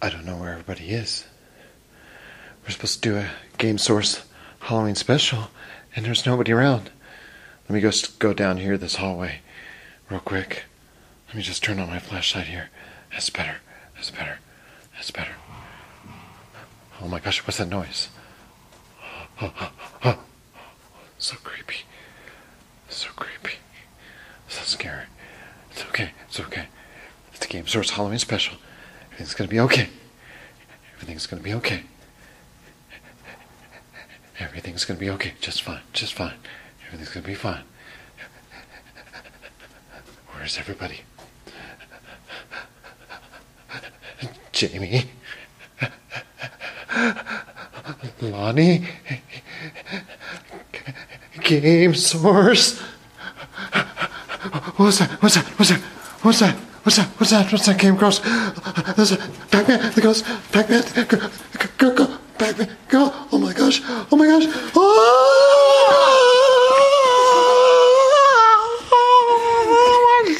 I don't know where everybody is. We're supposed to do a Game Source Halloween special, and there's nobody around. Let me go go down here this hallway, real quick. Let me just turn on my flashlight here. That's better. That's better. That's better. Oh my gosh, what's that noise? so creepy. So creepy. So scary. It's okay. It's okay. It's a Game Source Halloween special. Everything's gonna be okay. Everything's gonna be okay. Everything's gonna be okay. Just fine. Just fine. Everything's gonna be fine. Where's everybody? Jamie? Lonnie? Game Source? What's that? What's that? What's that? What's that? What's that? What's that? What's that? Came across. There's a Pac-Man. There goes Pac-Man. Go, go, go, Pac-Man. Go. Oh my gosh. Oh my gosh. Oh my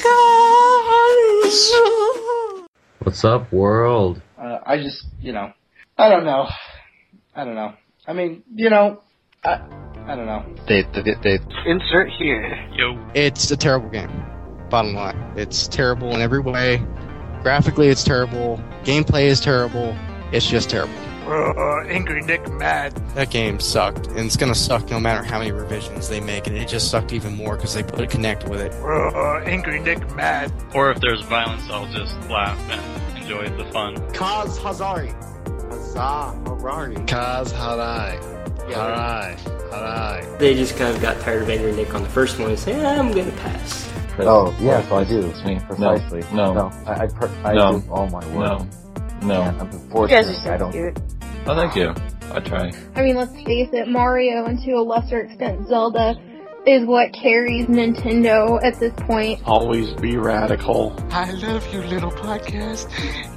gosh. What's up, world? Uh, I just, you know, I don't know. I don't know. I mean, you know, I, I don't know. Dave, Dave, Dave. Insert here. Yo. It's a terrible game. Bottom line, it's terrible in every way. Graphically, it's terrible. Gameplay is terrible. It's just terrible. Uh, Angry Nick mad. That game sucked, and it's gonna suck no matter how many revisions they make, and it just sucked even more because they put a Kinect with it. Uh, Angry Nick mad. Or if there's violence, I'll just laugh and enjoy the fun. Kaz Hazari. Hazah Harari. Kaz Harai. Harai. Harai. They just kind of got tired of Angry Nick on the first one and say, "Ah, I'm gonna pass. Oh, yeah, so I do. Me, precisely. No. No. I, I, per- I No. do all my work. No. No. And I'm You guys unfortunately, are I don't. cute. Oh, thank you. I try. I mean, let's face it, Mario and to a lesser extent Zelda is what carries Nintendo at this point. Always be radical. I love you, little podcast.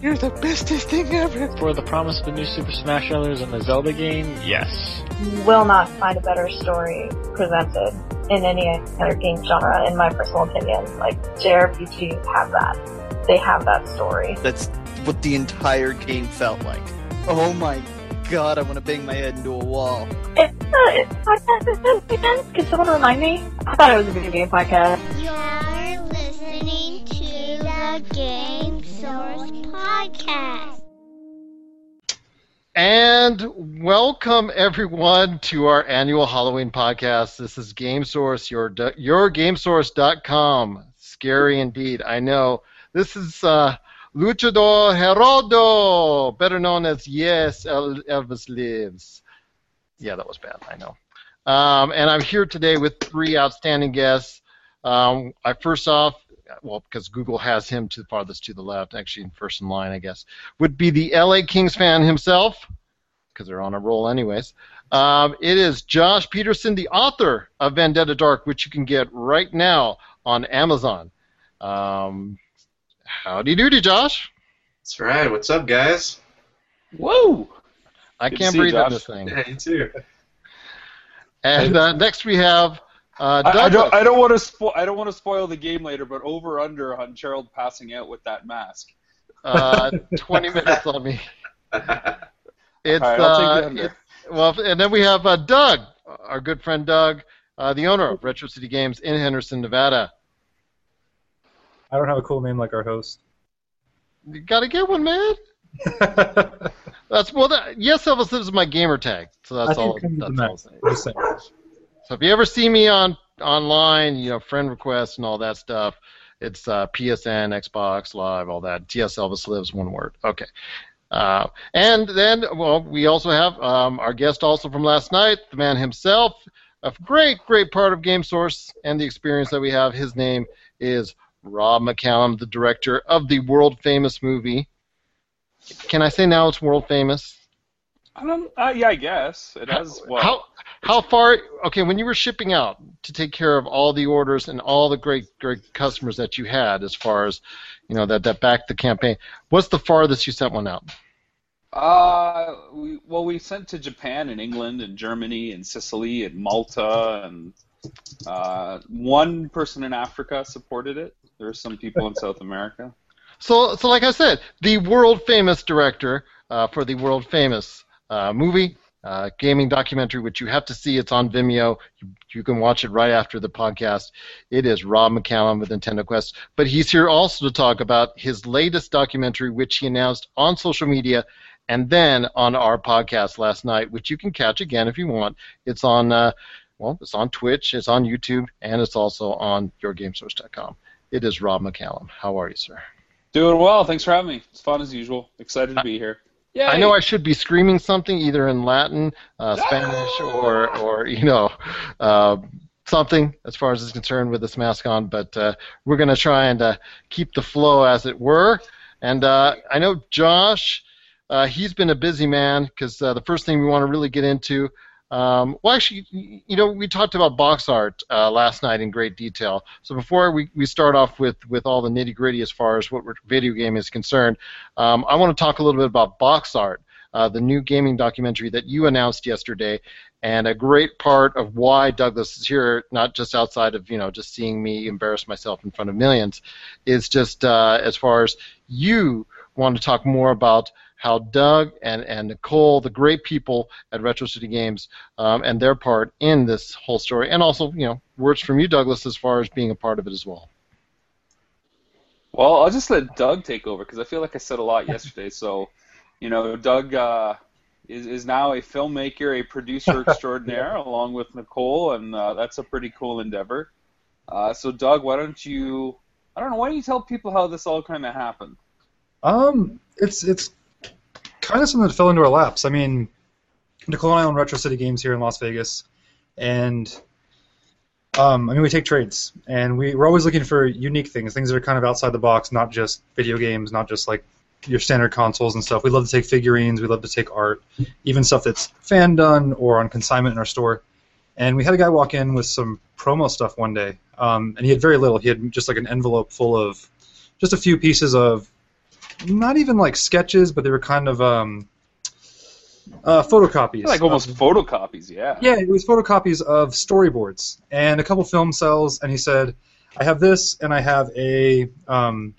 You're the bestest thing ever. For the promise of the new Super Smash Bros. and the Zelda game, yes. You will not find a better story presented in any other game genre, in my personal opinion. Like, JRPGs have that. They have that story. That's what the entire game felt like. Oh my god, I want to bang my head into a wall. It's, it's podcast again? Can someone remind me? I thought it was a video game podcast. You're listening to the Game Source Podcast. And welcome everyone to our annual Halloween podcast. This is Game Source, your your GameSource.com. Scary indeed, I know. This is uh, Luchador Geraldo, better known as Yes Elvis Lives. Yeah, that was bad, I know. Um, and I'm here today with three outstanding guests. Um, I first off, well, because Google has him to the farthest to the left, actually in first in line, I guess, would be the LA Kings fan himself, because they're on a roll anyways. Um, it is Josh Peterson, the author of Vendetta Dark, which you can get right now on Amazon. Um, howdy doody, Josh. That's right. What's up, guys? Whoa! I Good can't see you, breathe in Josh. this thing. Yeah, you too. And uh, next we have uh, I, I don't. I don't want to spoil. I don't want to spoil the game later. But over under on Gerald passing out with that mask. uh, 20 minutes on me. It's, All right, uh, the under. it's well, and then we have uh, Doug, our good friend Doug, uh, the owner of Retro City Games in Henderson, Nevada. I don't have a cool name like our host. You gotta get one, man. That's well. That, yes, Elvis lives is my gamer tag, so that's all. think it comes That's all. max. Just saying. So if you ever see me on online, you know, friend requests and all that stuff, it's uh, PSN, Xbox Live, all that. TS Elvis lives, one word. Okay. Uh, and then, well, we also have um, our guest also from last night, the man himself, a great, great part of Game Source and the experience that we have. His name is Rob McCallum, the director of the world famous movie. Can I say now it's world famous? I don't. Uh, yeah, I guess it has. Well, How how far? Okay, when you were shipping out to take care of all the orders and all the great great customers that you had, as far as you know that that backed the campaign, what's the farthest you sent one out? Uh, we, well, we sent to Japan and England and Germany and Sicily and Malta and uh, one person in Africa supported it. There's some people in South America. So, so like I said, the world famous director uh, for the world famous uh, movie, uh, gaming documentary, which you have to see. It's on Vimeo. You, you can watch it right after the podcast. It is Rob McCallum with Nintendo Quest. But he's here also to talk about his latest documentary, which he announced on social media and then on our podcast last night, which you can catch again if you want. It's on, uh, well, it's on Twitch, it's on YouTube, and it's also on YourGameSource.com. It is Rob McCallum. How are you, sir? Doing well. Thanks for having me. It's fun as usual. Excited to be here. Yeah. I know I should be screaming something either in Latin, uh, Spanish, or or you know, uh, something as far as is concerned with this mask on. But uh, we're going to try and uh, keep the flow, as it were. And uh, I know Josh, uh, he's been a busy man because the first thing we want to really get into. Um, well, actually, you know, we talked about box art uh, last night in great detail. So before we, we start off with, with all the nitty gritty as far as what video game is concerned, um, I want to talk a little bit about box art, uh, the new gaming documentary that you announced yesterday, and a great part of why Douglas is here, not just outside of you know just seeing me embarrass myself in front of millions, is just uh, as far as you want to talk more about how Doug and, and Nicole, the great people at Retro City Games, um, and their part in this whole story, and also, you know, words from you, Douglas, as far as being a part of it as well. Well, I'll just let Doug take over because I feel like I said a lot yesterday. So, you know, Doug uh, is is now a filmmaker, a producer extraordinaire, along with Nicole, and uh, that's a pretty cool endeavor. Uh, so, Doug, why don't you? I don't know. Why don't you tell people how this all kind of happened? Um, it's it's kind of something that fell into our laps. I mean, Nicole and I own Retro City Games here in Las Vegas, and um, I mean we take trades, and we, we're always looking for unique things, things that are kind of outside the box, not just video games, not just like your standard consoles and stuff. We love to take figurines, we love to take art, even stuff that's fan done or on consignment in our store. And we had a guy walk in with some promo stuff one day, um, and he had very little. He had just like an envelope full of just a few pieces of not even like sketches, but they were kind of um, uh, photocopies. Like almost of, photocopies, yeah. Yeah, it was photocopies of storyboards and a couple film cells. And he said, "I have this, and I have a um,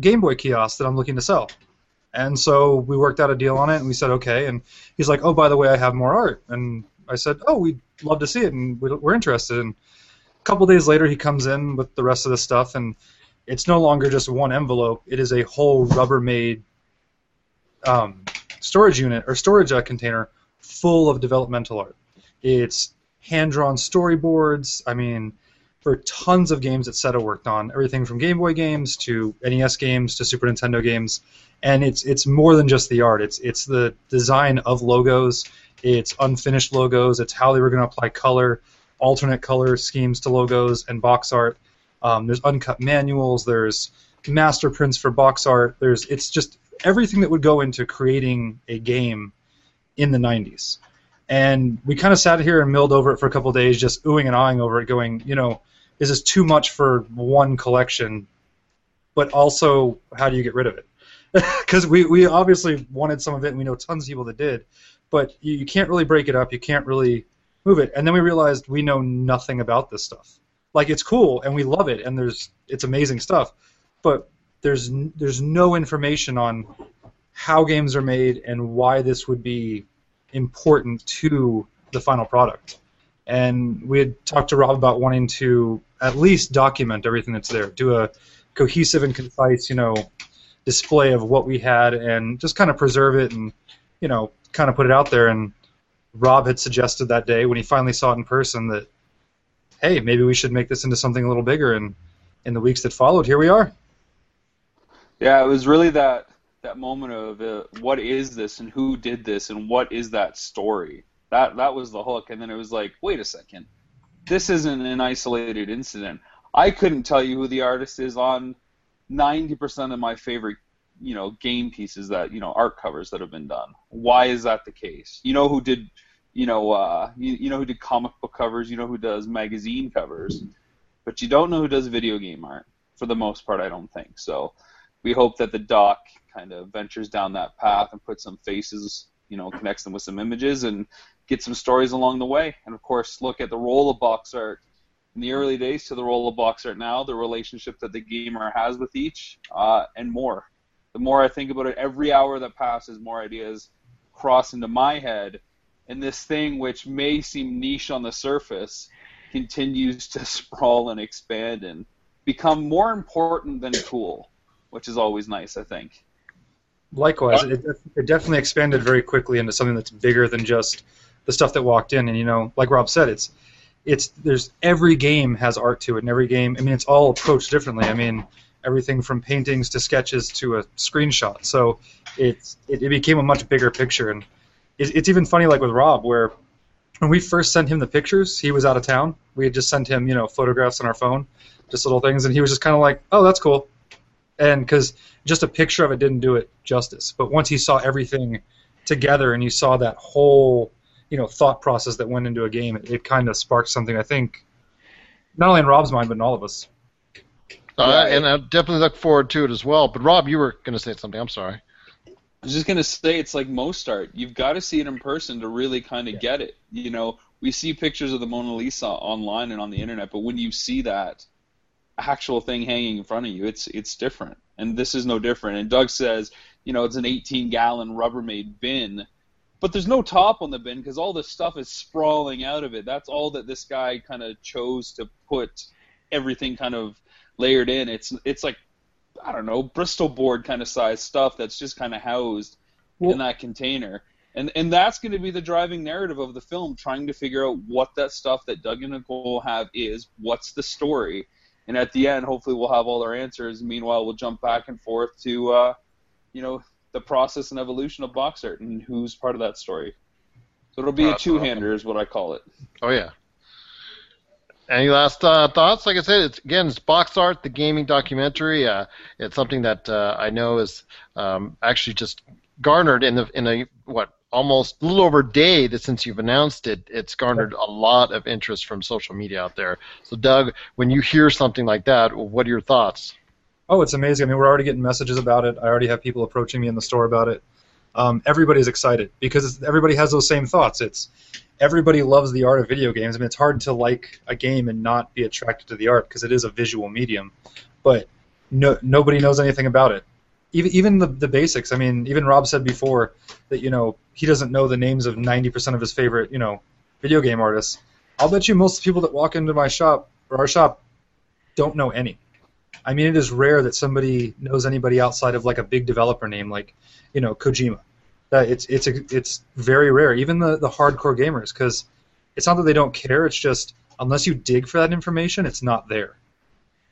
Game Boy kiosk that I'm looking to sell." And so we worked out a deal on it, and we said, "Okay." And he's like, "Oh, by the way, I have more art." And I said, "Oh, we'd love to see it, and we're interested." And a couple days later, he comes in with the rest of the stuff, and it's no longer just one envelope. It is a whole Rubbermaid um, storage unit or storage uh, container full of developmental art. It's hand-drawn storyboards. I mean, for tons of games that Seta worked on, everything from Game Boy games to NES games to Super Nintendo games, and it's it's more than just the art. It's it's the design of logos. It's unfinished logos. It's how they were going to apply color, alternate color schemes to logos and box art. Um, there's uncut manuals. There's master prints for box art. There's it's just everything that would go into creating a game in the 90s. And we kind of sat here and milled over it for a couple days, just oohing and ahhing over it, going, you know, is this too much for one collection? But also, how do you get rid of it? Because we, we obviously wanted some of it, and we know tons of people that did. But you, you can't really break it up. You can't really move it. And then we realized we know nothing about this stuff like it's cool and we love it and there's it's amazing stuff, but there's there's no information on how games are made and why this would be important to the final product. And we had talked to Rob about wanting to at least document everything that's there, do a cohesive and concise, you know, display of what we had, and just kind of preserve it and, you know, kind of put it out there. And Rob had suggested that day when he finally saw it in person that hey, maybe we should make this into something a little bigger. And in the weeks that followed, here we are. Yeah, it was really that that moment of uh, what is this and who did this and what is that story. That that was the hook, and then it was like, wait a second, this isn't an isolated incident. I couldn't tell you who the artist is on 90% of my favorite, you know, game pieces that you know art covers that have been done. Why is that the case? You know who did you know, uh, you, you know who did comic book covers, you know who does magazine covers, but you don't know who does video game art for the most part. I don't think so. We hope that the doc kind of ventures down that path and puts some faces, you know, connects them with some images and get some stories along the way. And of course, look at the role of box art in the early days to the role of box art now, the relationship that the gamer has with each, uh, and more. The more I think about it, every hour that passes, more ideas cross into my head, and this thing, which may seem niche on the surface, continues to sprawl and expand and become more important than cool, which is always nice, I think. Likewise, it, it definitely expanded very quickly into something that's bigger than just the stuff that walked in. And you know, like Rob said, it's it's there's every game has art to it, and every game. I mean, it's all approached differently. I mean, everything from paintings to sketches to a screenshot. So it's it, it became a much bigger picture, and it's even funny, like with Rob, where when we first sent him the pictures, he was out of town. We had just sent him, you know, photographs on our phone, just little things, and he was just kind of like, "Oh, that's cool," and because just a picture of it didn't do it justice. But once he saw everything together and you saw that whole, you know, thought process that went into a game, it, it kind of sparked something. I think, not only in Rob's mind, but in all of us. Uh, and I definitely look forward to it as well. But Rob, you were going to say something. I'm sorry. I was just gonna say it's like most art. You've got to see it in person to really kind of get it. You know, we see pictures of the Mona Lisa online and on the internet, but when you see that actual thing hanging in front of you, it's it's different. And this is no different. And Doug says, you know, it's an 18 gallon Rubbermaid bin, but there's no top on the bin because all this stuff is sprawling out of it. That's all that this guy kind of chose to put everything kind of layered in. It's it's like I don't know, Bristol board kind of size stuff that's just kind of housed well, in that container. And and that's going to be the driving narrative of the film, trying to figure out what that stuff that Doug and Nicole have is, what's the story, and at the end, hopefully, we'll have all our answers. Meanwhile, we'll jump back and forth to, uh, you know, the process and evolution of box art and who's part of that story. So it'll be a two-hander, is what I call it. Oh yeah. Any last uh, thoughts? Like I said, it's again, it's box art, the gaming documentary. Uh, it's something that uh, I know is um, actually just garnered in the in a what almost a little over a day that since you've announced it, it's garnered a lot of interest from social media out there. So, Doug, when you hear something like that, what are your thoughts? Oh, it's amazing. I mean, we're already getting messages about it. I already have people approaching me in the store about it. Um, everybody's excited because everybody has those same thoughts. It's everybody loves the art of video games. I mean, it's hard to like a game and not be attracted to the art because it is a visual medium. But no, nobody knows anything about it. Even even the the basics. I mean, even Rob said before that you know he doesn't know the names of 90% of his favorite you know video game artists. I'll bet you most people that walk into my shop or our shop don't know any. I mean, it is rare that somebody knows anybody outside of like a big developer name like you know Kojima. That it's it's a, it's very rare. Even the the hardcore gamers, because it's not that they don't care. It's just unless you dig for that information, it's not there.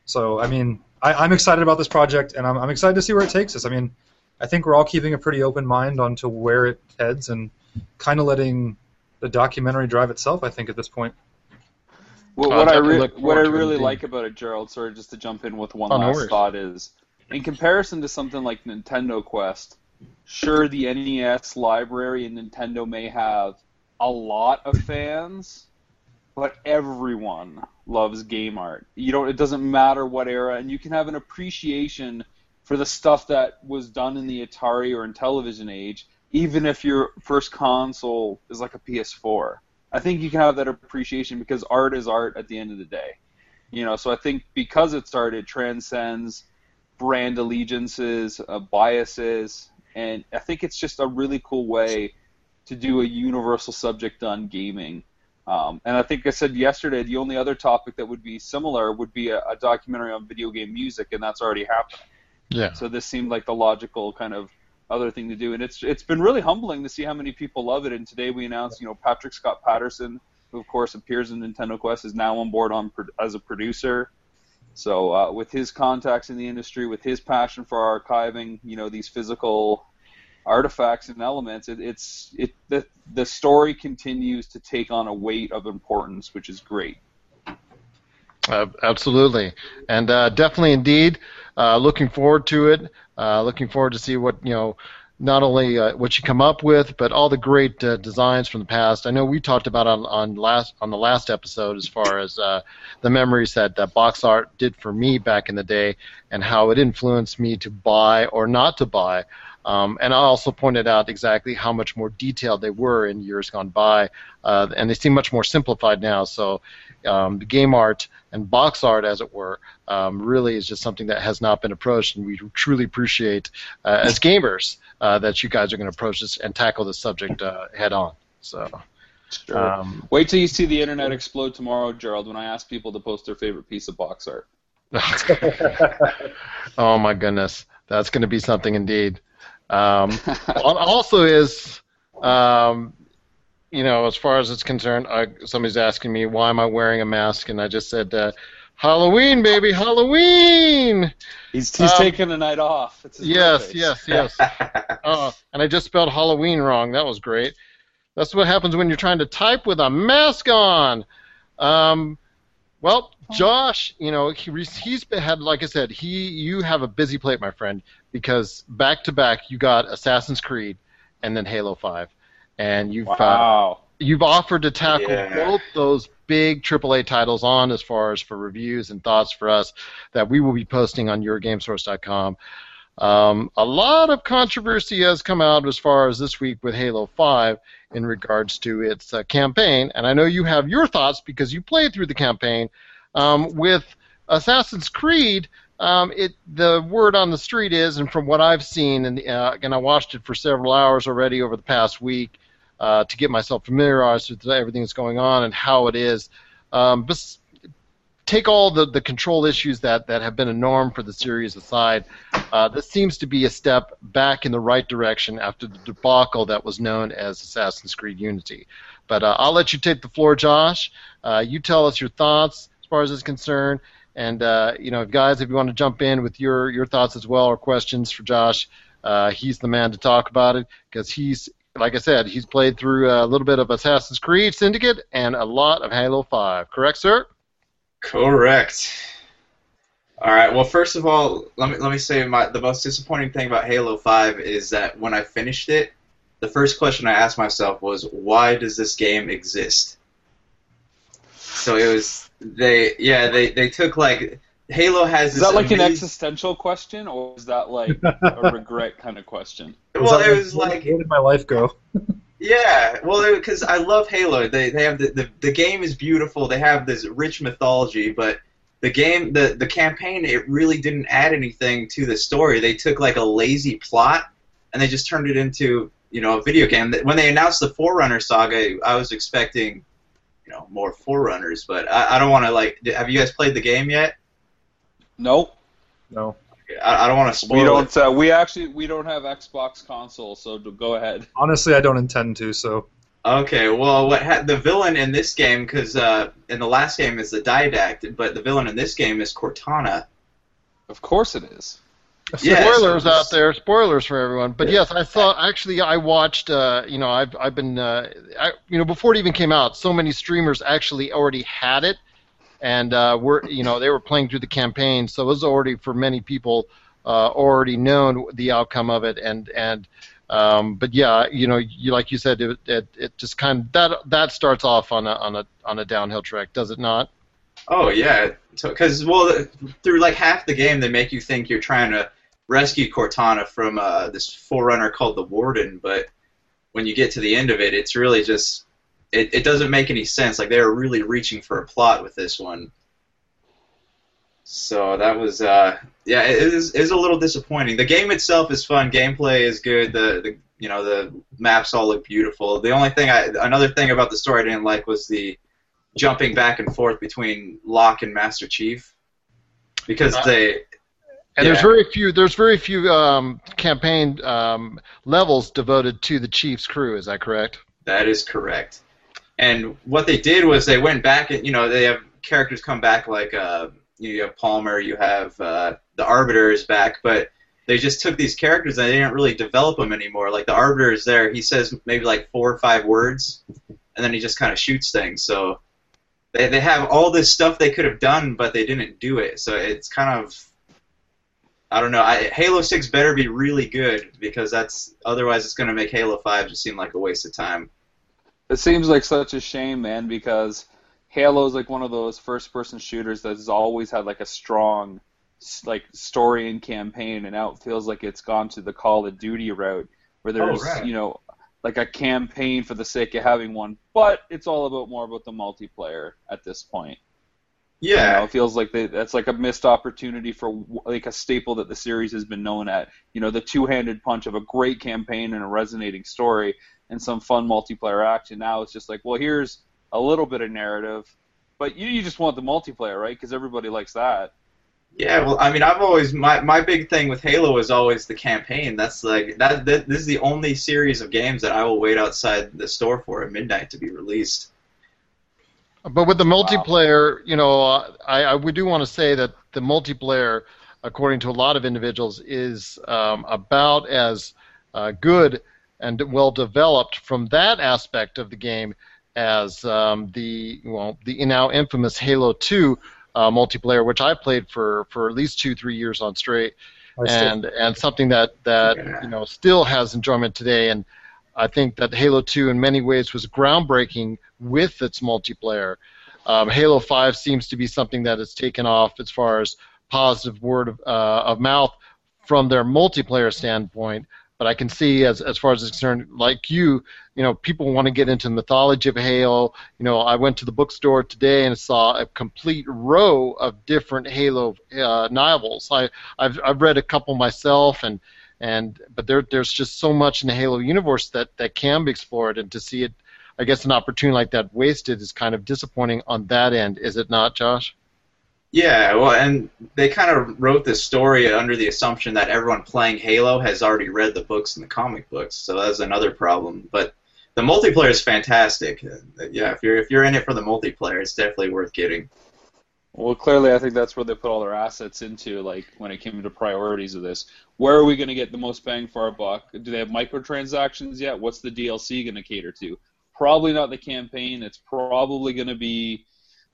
So I mean, I, am excited about this project, and I'm, I'm excited to see where it takes us. I mean, I think we're all keeping a pretty open mind onto where it heads, and kind of letting the documentary drive itself. I think at this point. Well, what I re- what I really like about it, Gerald, sorry, just to jump in with one oh, last no thought is, in comparison to something like Nintendo Quest, sure the NES library and Nintendo may have a lot of fans, but everyone loves game art. You don't it doesn't matter what era and you can have an appreciation for the stuff that was done in the Atari or in television age even if your first console is like a PS4. I think you can have that appreciation because art is art at the end of the day. You know, so I think because it's art, it started transcends brand allegiances, uh, biases, and I think it's just a really cool way to do a universal subject on gaming. Um, and I think I said yesterday the only other topic that would be similar would be a, a, documentary on video game music, and that's already happening. Yeah. So this seemed like the logical kind of other thing to do, and it's it's been really humbling to see how many people love it. And today we announced, you know, Patrick Scott Patterson, who of course appears in Nintendo Quest, is now on board on as a producer. So uh, with his contacts in the industry, with his passion for archiving, you know, these physical artifacts and elements, it, it's it the the story continues to take on a weight of importance, which is great. Uh, absolutely, and uh, definitely, indeed, uh, looking forward to it. Uh, looking forward to see what you know not only uh, what you come up with, but all the great uh, designs from the past. I know we talked about on, on last on the last episode as far as the memories that box art did for me back in the day, and how it influenced me to buy or not to buy Um, and I also pointed out exactly how much more detailed they were in years gone by, uh, and they seem much more simplified now. So um, the game art and box art, as it were, um, really is just something that has not been approached, and we truly appreciate uh, as gamers uh, that you guys are going to approach this and tackle this subject uh, head on. So. Sure. Um, Wait till you see the internet explode tomorrow, Gerald, when I ask people to post their favorite piece of box art. oh my goodness, that's going to be something indeed. Um, al- also, is um, you know, as far as it's concerned, I, somebody's asking me why am I wearing a mask, and I just said, uh, "Halloween, baby, Halloween." He's he's Um, taking a night off. It's his Yes, birthday. yes, yes. uh, and I just spelled Halloween wrong. That was great. That's what happens when you're trying to type with a mask on. Um, well, Josh, you know, he, re- had, like I said, he you have a busy plate, my friend, because back to back you got Assassin's Creed and then Halo Five, and you've uh, you've offered to tackle Yeah. both those big AAA titles on as far as for reviews and thoughts for us that we will be posting on yourgamesource.com. Um, a lot of controversy has come out as far as this week with Halo 5 in regards to its uh, campaign, and I know you have your thoughts because you played through the campaign. Um, with Assassin's Creed, um, it the word on the street is, and from what I've seen, and uh, and I watched it for several hours already over the past week uh, to get myself familiarized with everything that's going on and how it is. Um, bes- take all the, the control issues that, that have been a norm for the series aside, uh, this seems to be a step back in the right direction after the debacle that was known as Assassin's Creed Unity. But uh, I'll let you take the floor, Josh. Uh, you tell us your thoughts as far as it's concerned. And uh, you know, guys, if you want to jump in with your, your thoughts as well or questions for Josh, uh, he's the man to talk about it because he's, like I said, he's played through a little bit of Assassin's Creed Syndicate and a lot of Halo 5. Correct, sir? Correct. All right. Well, first of all, let me let me say my the most disappointing thing about Halo Five is that when I finished it, the first question I asked myself was, "Why does this game exist?" So it was they yeah they they took like Halo has Is this that like an existential question, or is that like a regret kind of question? Well, it was like Where did my life go? Yeah, well, because I love Halo. They they have the, the the game is beautiful. They have this rich mythology, but the game the the campaign it really didn't add anything to the story. They took like a lazy plot and they just turned it into you know a video game. When they announced the Forerunner saga, I was expecting you know more Forerunners, but I, I don't want to like. Have you guys played the game yet? Nope. No. I, I don't want to spoil We it. don't. Uh, we actually we don't have Xbox console, so go ahead. Honestly, I don't intend to. So Okay, well, what ha- the villain in this game? Because uh, in the last game is the Didact, but the villain in this game is Cortana. Of course it is. Yes. Spoilers out there, spoilers for everyone. But yes, I saw. Actually, I watched. Uh, you know, I've I've been. Uh, I, you know, before it even came out, so many streamers actually already had it, and uh, were you know they were playing through the campaign, so it was already for many people uh, already known the outcome of it, and and. Um, but yeah, you know, you, like you said, it, it, it just kind of that that starts off on a on a on a downhill track, does it not? Oh yeah, because well, through like half the game, they make you think you're trying to rescue Cortana from uh, this forerunner called the Warden, but when you get to the end of it, it's really just it, it doesn't make any sense. Like they were really reaching for a plot with this one. So that was uh, yeah, it is, it is a little disappointing. The game itself is fun, gameplay is good. The, the you know the maps all look beautiful. The only thing I another thing about the story I didn't like was the jumping back and forth between Locke and Master Chief because they And there's very few. There's very few um, campaign um, levels devoted to the Chiefs crew. Is that correct? That is correct. And what they did was they went back and you know they have characters come back like uh, you have Palmer, you have uh, the Arbiter is back, but they just took these characters and they didn't really develop them anymore. Like the Arbiter is there, he says maybe like four or five words, and then he just kind of shoots things. So they they have all this stuff they could have done, but they didn't do it. So it's kind of I don't know. I, Halo Six better be really good because that's otherwise it's going to make Halo Five just seem like a waste of time. It seems like such a shame, man, because Halo's like one of those first-person shooters that has always had like a strong like story and campaign, and now it feels like it's gone to the Call of Duty route, where there's oh, right. you know like a campaign for the sake of having one, but it's all about more about the multiplayer at this point. You Yeah. know, it feels like they, that's like a missed opportunity for like a staple that the series has been known at. You know, the two-handed punch of a great campaign and a resonating story and some fun multiplayer action. Now it's just like, well, here's a little bit of narrative, but you, you just want the multiplayer, right? Because everybody likes that. Yeah, well, I mean, I've always my my big thing with Halo is always the campaign. That's like that, that. This is the only series of games that I will wait outside the store for at midnight to be released. But with the multiplayer, you know, I, I we do want to say that the multiplayer, according to a lot of individuals, is um, about as uh, good and well developed from that aspect of the game as um, the well the now infamous Halo 2 uh, multiplayer, which I played for for at least two three years on straight, I and and something that that you know still has enjoyment today and. I think that Halo 2 in many ways was groundbreaking with its multiplayer. Um, Halo 5 seems to be something that has taken off as far as positive word of, uh, of mouth from their multiplayer standpoint. But I can see, as, as far as it's concerned, like you, you know, people want to get into the mythology of Halo. You know, I went to the bookstore today and saw a complete row of different Halo uh, novels. I, I've, I've read a couple myself, and and but there there's just so much in the Halo universe that that can be explored, and to see it, I guess, an opportunity like that wasted is kind of disappointing on that end, is it not, Josh? Yeah, well, and they kind of wrote this story under the assumption that everyone playing Halo has already read the books and the comic books, so that's another problem. But the multiplayer is fantastic. Uh, Yeah, if you're if you're in it for the multiplayer, it's definitely worth getting. Well, clearly, I think that's where they put all their assets into. Like when it came to priorities of this, where are we going to get the most bang for our buck? Do they have microtransactions yet? What's the DLC going to cater to? Probably not the campaign. It's probably going to be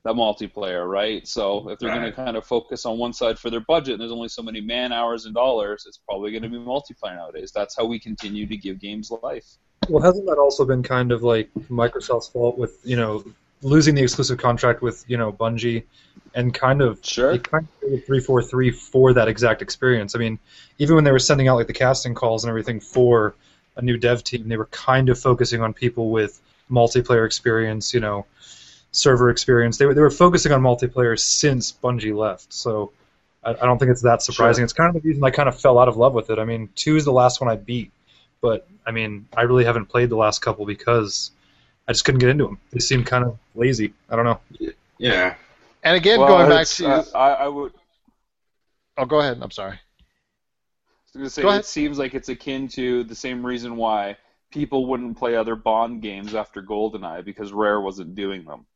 the multiplayer, right? So if they're going to kind of focus on one side for their budget, and there's only so many man hours and dollars, it's probably going to be multiplayer nowadays. That's how we continue to give games life. Well, hasn't that also been kind of like Microsoft's fault with you know losing the exclusive contract with you know Bungie, and kind of sure kind of three four three for that exact experience. I mean, even when they were sending out like the casting calls and everything for a new dev team, they were kind of focusing on people with multiplayer experience, you know, server experience. They were they were focusing on multiplayer since Bungie left. So I, I don't think it's that surprising. Sure. It's kind of the reason I kind of fell out of love with it. I mean, two is the last one I beat, but I mean, I really haven't played the last couple because I just couldn't get into them. They seemed kind of lazy. I don't know. Yeah. And again, Well, going back to uh, I, I would. oh, go ahead. I'm sorry. I was gonna say Go ahead. it seems like it's akin to the same reason why people wouldn't play other Bond games after GoldenEye because Rare wasn't doing them.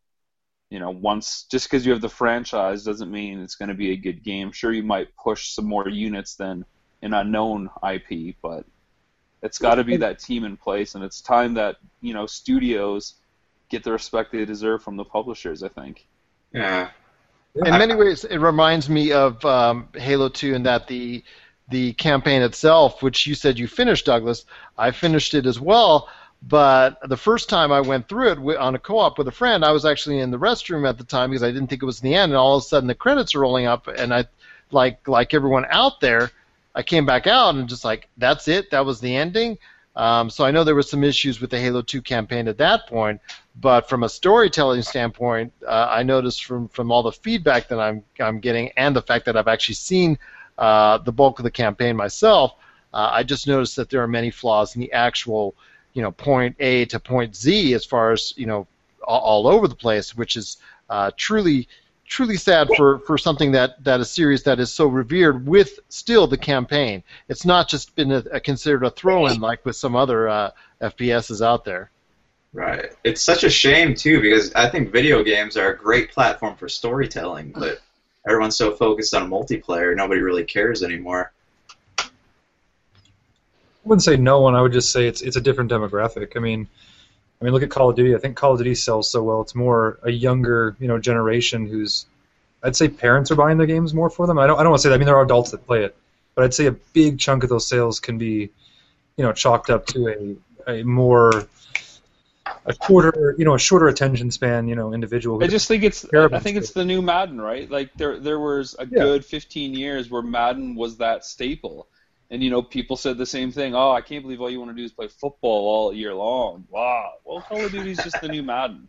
You know, once just because you have the franchise doesn't mean it's going to be a good game. Sure, you might push some more units than an unknown IP, but it's got to be that team in place, and it's time that you know studios get the respect they deserve from the publishers. I think. Yeah. In many ways, it reminds me of um, Halo 2 in that the the campaign itself, which you said you finished, Douglas, I finished it as well. But the first time I went through it on a co-op with a friend, I was actually in the restroom at the time because I didn't think it was the end, and all of a sudden the credits are rolling up, and I, like like everyone out there, I came back out and just like that's it, that was the ending. Um, so I know there were some issues with the Halo 2 campaign at that point, but from a storytelling standpoint, uh, I noticed from, from all the feedback that I'm I'm getting and the fact that I've actually seen uh, the bulk of the campaign myself, uh, I just noticed that there are many flaws in the actual, you know, point A to point Z as far as you know, all, all over the place, which is uh, truly truly sad for, for something that, that a series that is so revered with still the campaign. It's not just been a, a considered a throw-in like with some other uh, FPSs out there. Right. It's such a shame too because I think video games are a great platform for storytelling, but everyone's so focused on multiplayer, nobody really cares anymore. I wouldn't say no one. I would just say it's it's a different demographic. I mean, I mean, look at Call of Duty. I think Call of Duty sells so well. It's more a younger, you know, generation who's, I'd say, parents are buying their games more for them. I don't, I don't want to say that. I mean, there are adults that play it, but I'd say a big chunk of those sales can be, you know, chalked up to a a more a shorter, you know, a shorter attention span, you know, individual. I just think it's I think it's the new Madden, right? Like there there was a Yeah. good 15 years where Madden was that staple. And you know, people said the same thing. Oh, I can't believe all you want to do is play football all year long. Wow. Well, Call of Duty's just the new Madden.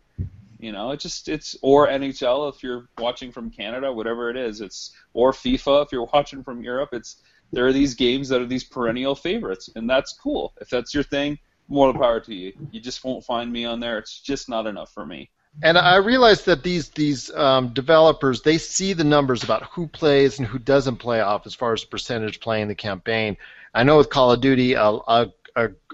You know, it just it's or NHL if you're watching from Canada, whatever it is. It's or FIFA if you're watching from Europe. It's there are these games that are these perennial favorites, and that's cool. If that's your thing, more power to you. You just won't find me on there. It's just not enough for me. And I realize that these these um, developers they see the numbers about who plays and who doesn't play off as far as percentage playing the campaign. I know with Call of Duty, a, a,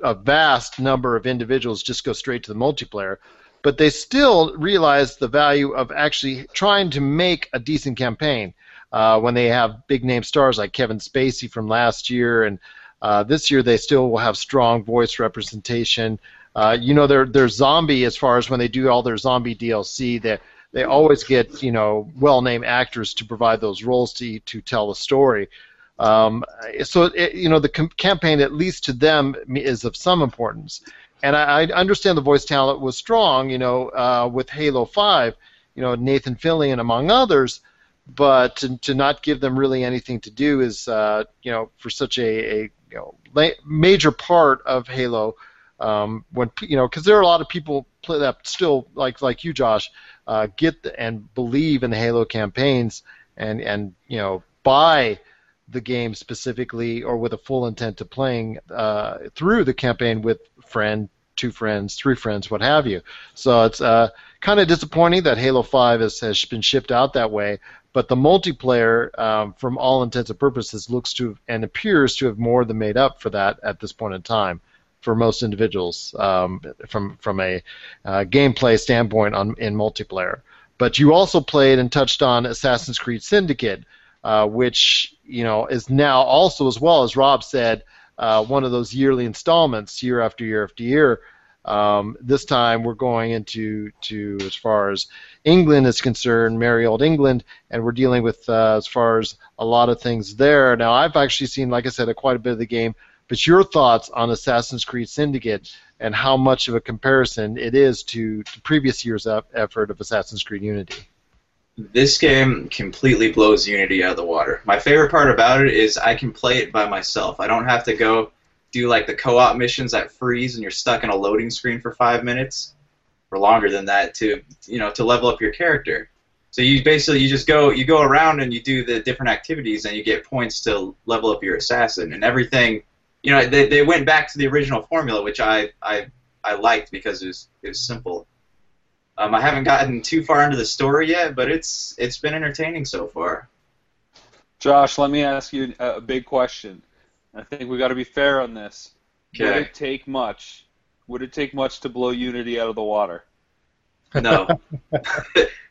a, vast number of individuals just go straight to the multiplayer, but they still realize the value of actually trying to make a decent campaign. Uh, when they have big name stars like Kevin Spacey from last year, and uh, this year they still will have strong voice representation. Uh, you know, they're they're zombie as far as when they do all their zombie DLC. They they always get you know well-named actors to provide those roles to to tell the story. Um, so it, you know the com- campaign, at least to them, is of some importance. And I, I understand the voice talent was strong, you know, uh, with Halo Five, you know Nathan Fillion among others. But to, to not give them really anything to do is, uh, you know, for such a, a you know la- major part of Halo um, when you know because there are a lot of people that still like like you Josh uh, get the, and believe in the Halo campaigns and and you know buy the game specifically or with a full intent to playing uh, through the campaign with friend two friends three friends what have you. So it's uh, kind of disappointing that Halo 5 has, has been shipped out that way but the multiplayer um, from all intents and purposes looks to and appears to have more than made up for that at this point in time for most individuals um, from from a uh, gameplay standpoint on in multiplayer. But you also played and touched on Assassin's Creed Syndicate, uh, which you know is now also as well as Rob said uh, one of those yearly installments, year after year after year. Um, this time we're going into to as far as England is concerned, merry old England, and we're dealing with uh, as far as a lot of things there. Now I've actually seen, like I said, a, quite a bit of the game. But your thoughts on Assassin's Creed Syndicate and how much of a comparison it is to, to previous year's effort of Assassin's Creed Unity? This game completely blows Unity out of the water. My favorite part about it is I can play it by myself. I don't have to go do like the co-op missions that freeze and you're stuck in a loading screen for five minutes or longer than that to you know to level up your character. So you basically you just go you go around and you do the different activities and you get points to level up your assassin and everything. You know they, they went back to the original formula, which I I, I liked because it was it was simple. Um, I haven't gotten too far into the story yet, but it's it's been entertaining so far. Josh, let me ask you a big question. I think we got to be fair on this. Okay. Would it take much? Would it take much to blow Unity out of the water? No.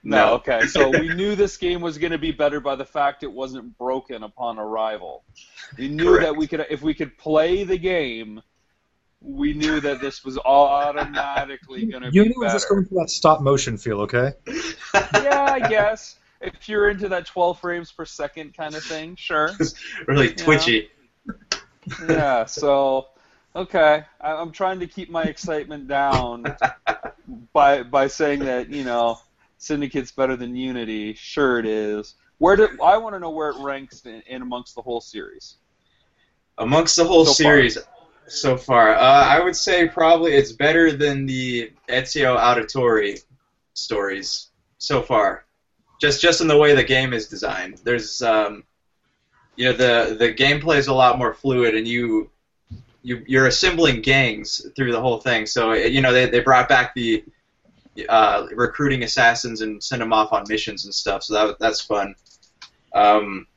No. Okay. So we knew this game was going to be better by the fact it wasn't broken upon arrival. We knew that we could, if we could play the game, we knew that this was automatically going to be Unity was better. just going for that stop motion feel, okay? yeah, I guess. If you're into that 12 frames per second kind of thing, sure. really Yeah. twitchy. yeah, so okay, I, I'm trying to keep my excitement down by by saying that you know Syndicate's better than Unity. Sure, it is. Where do I want to know where it ranks in, in amongst the whole series? Amongst the whole So far. series so far, uh, I would say probably it's better than the Ezio Auditore stories so far. Just just in the way the game is designed. There's um, you know the the gameplay is a lot more fluid, and you you you're assembling gangs through the whole thing. So you know they they brought back the uh, recruiting assassins and send them off on missions and stuff. So that that's fun. Um,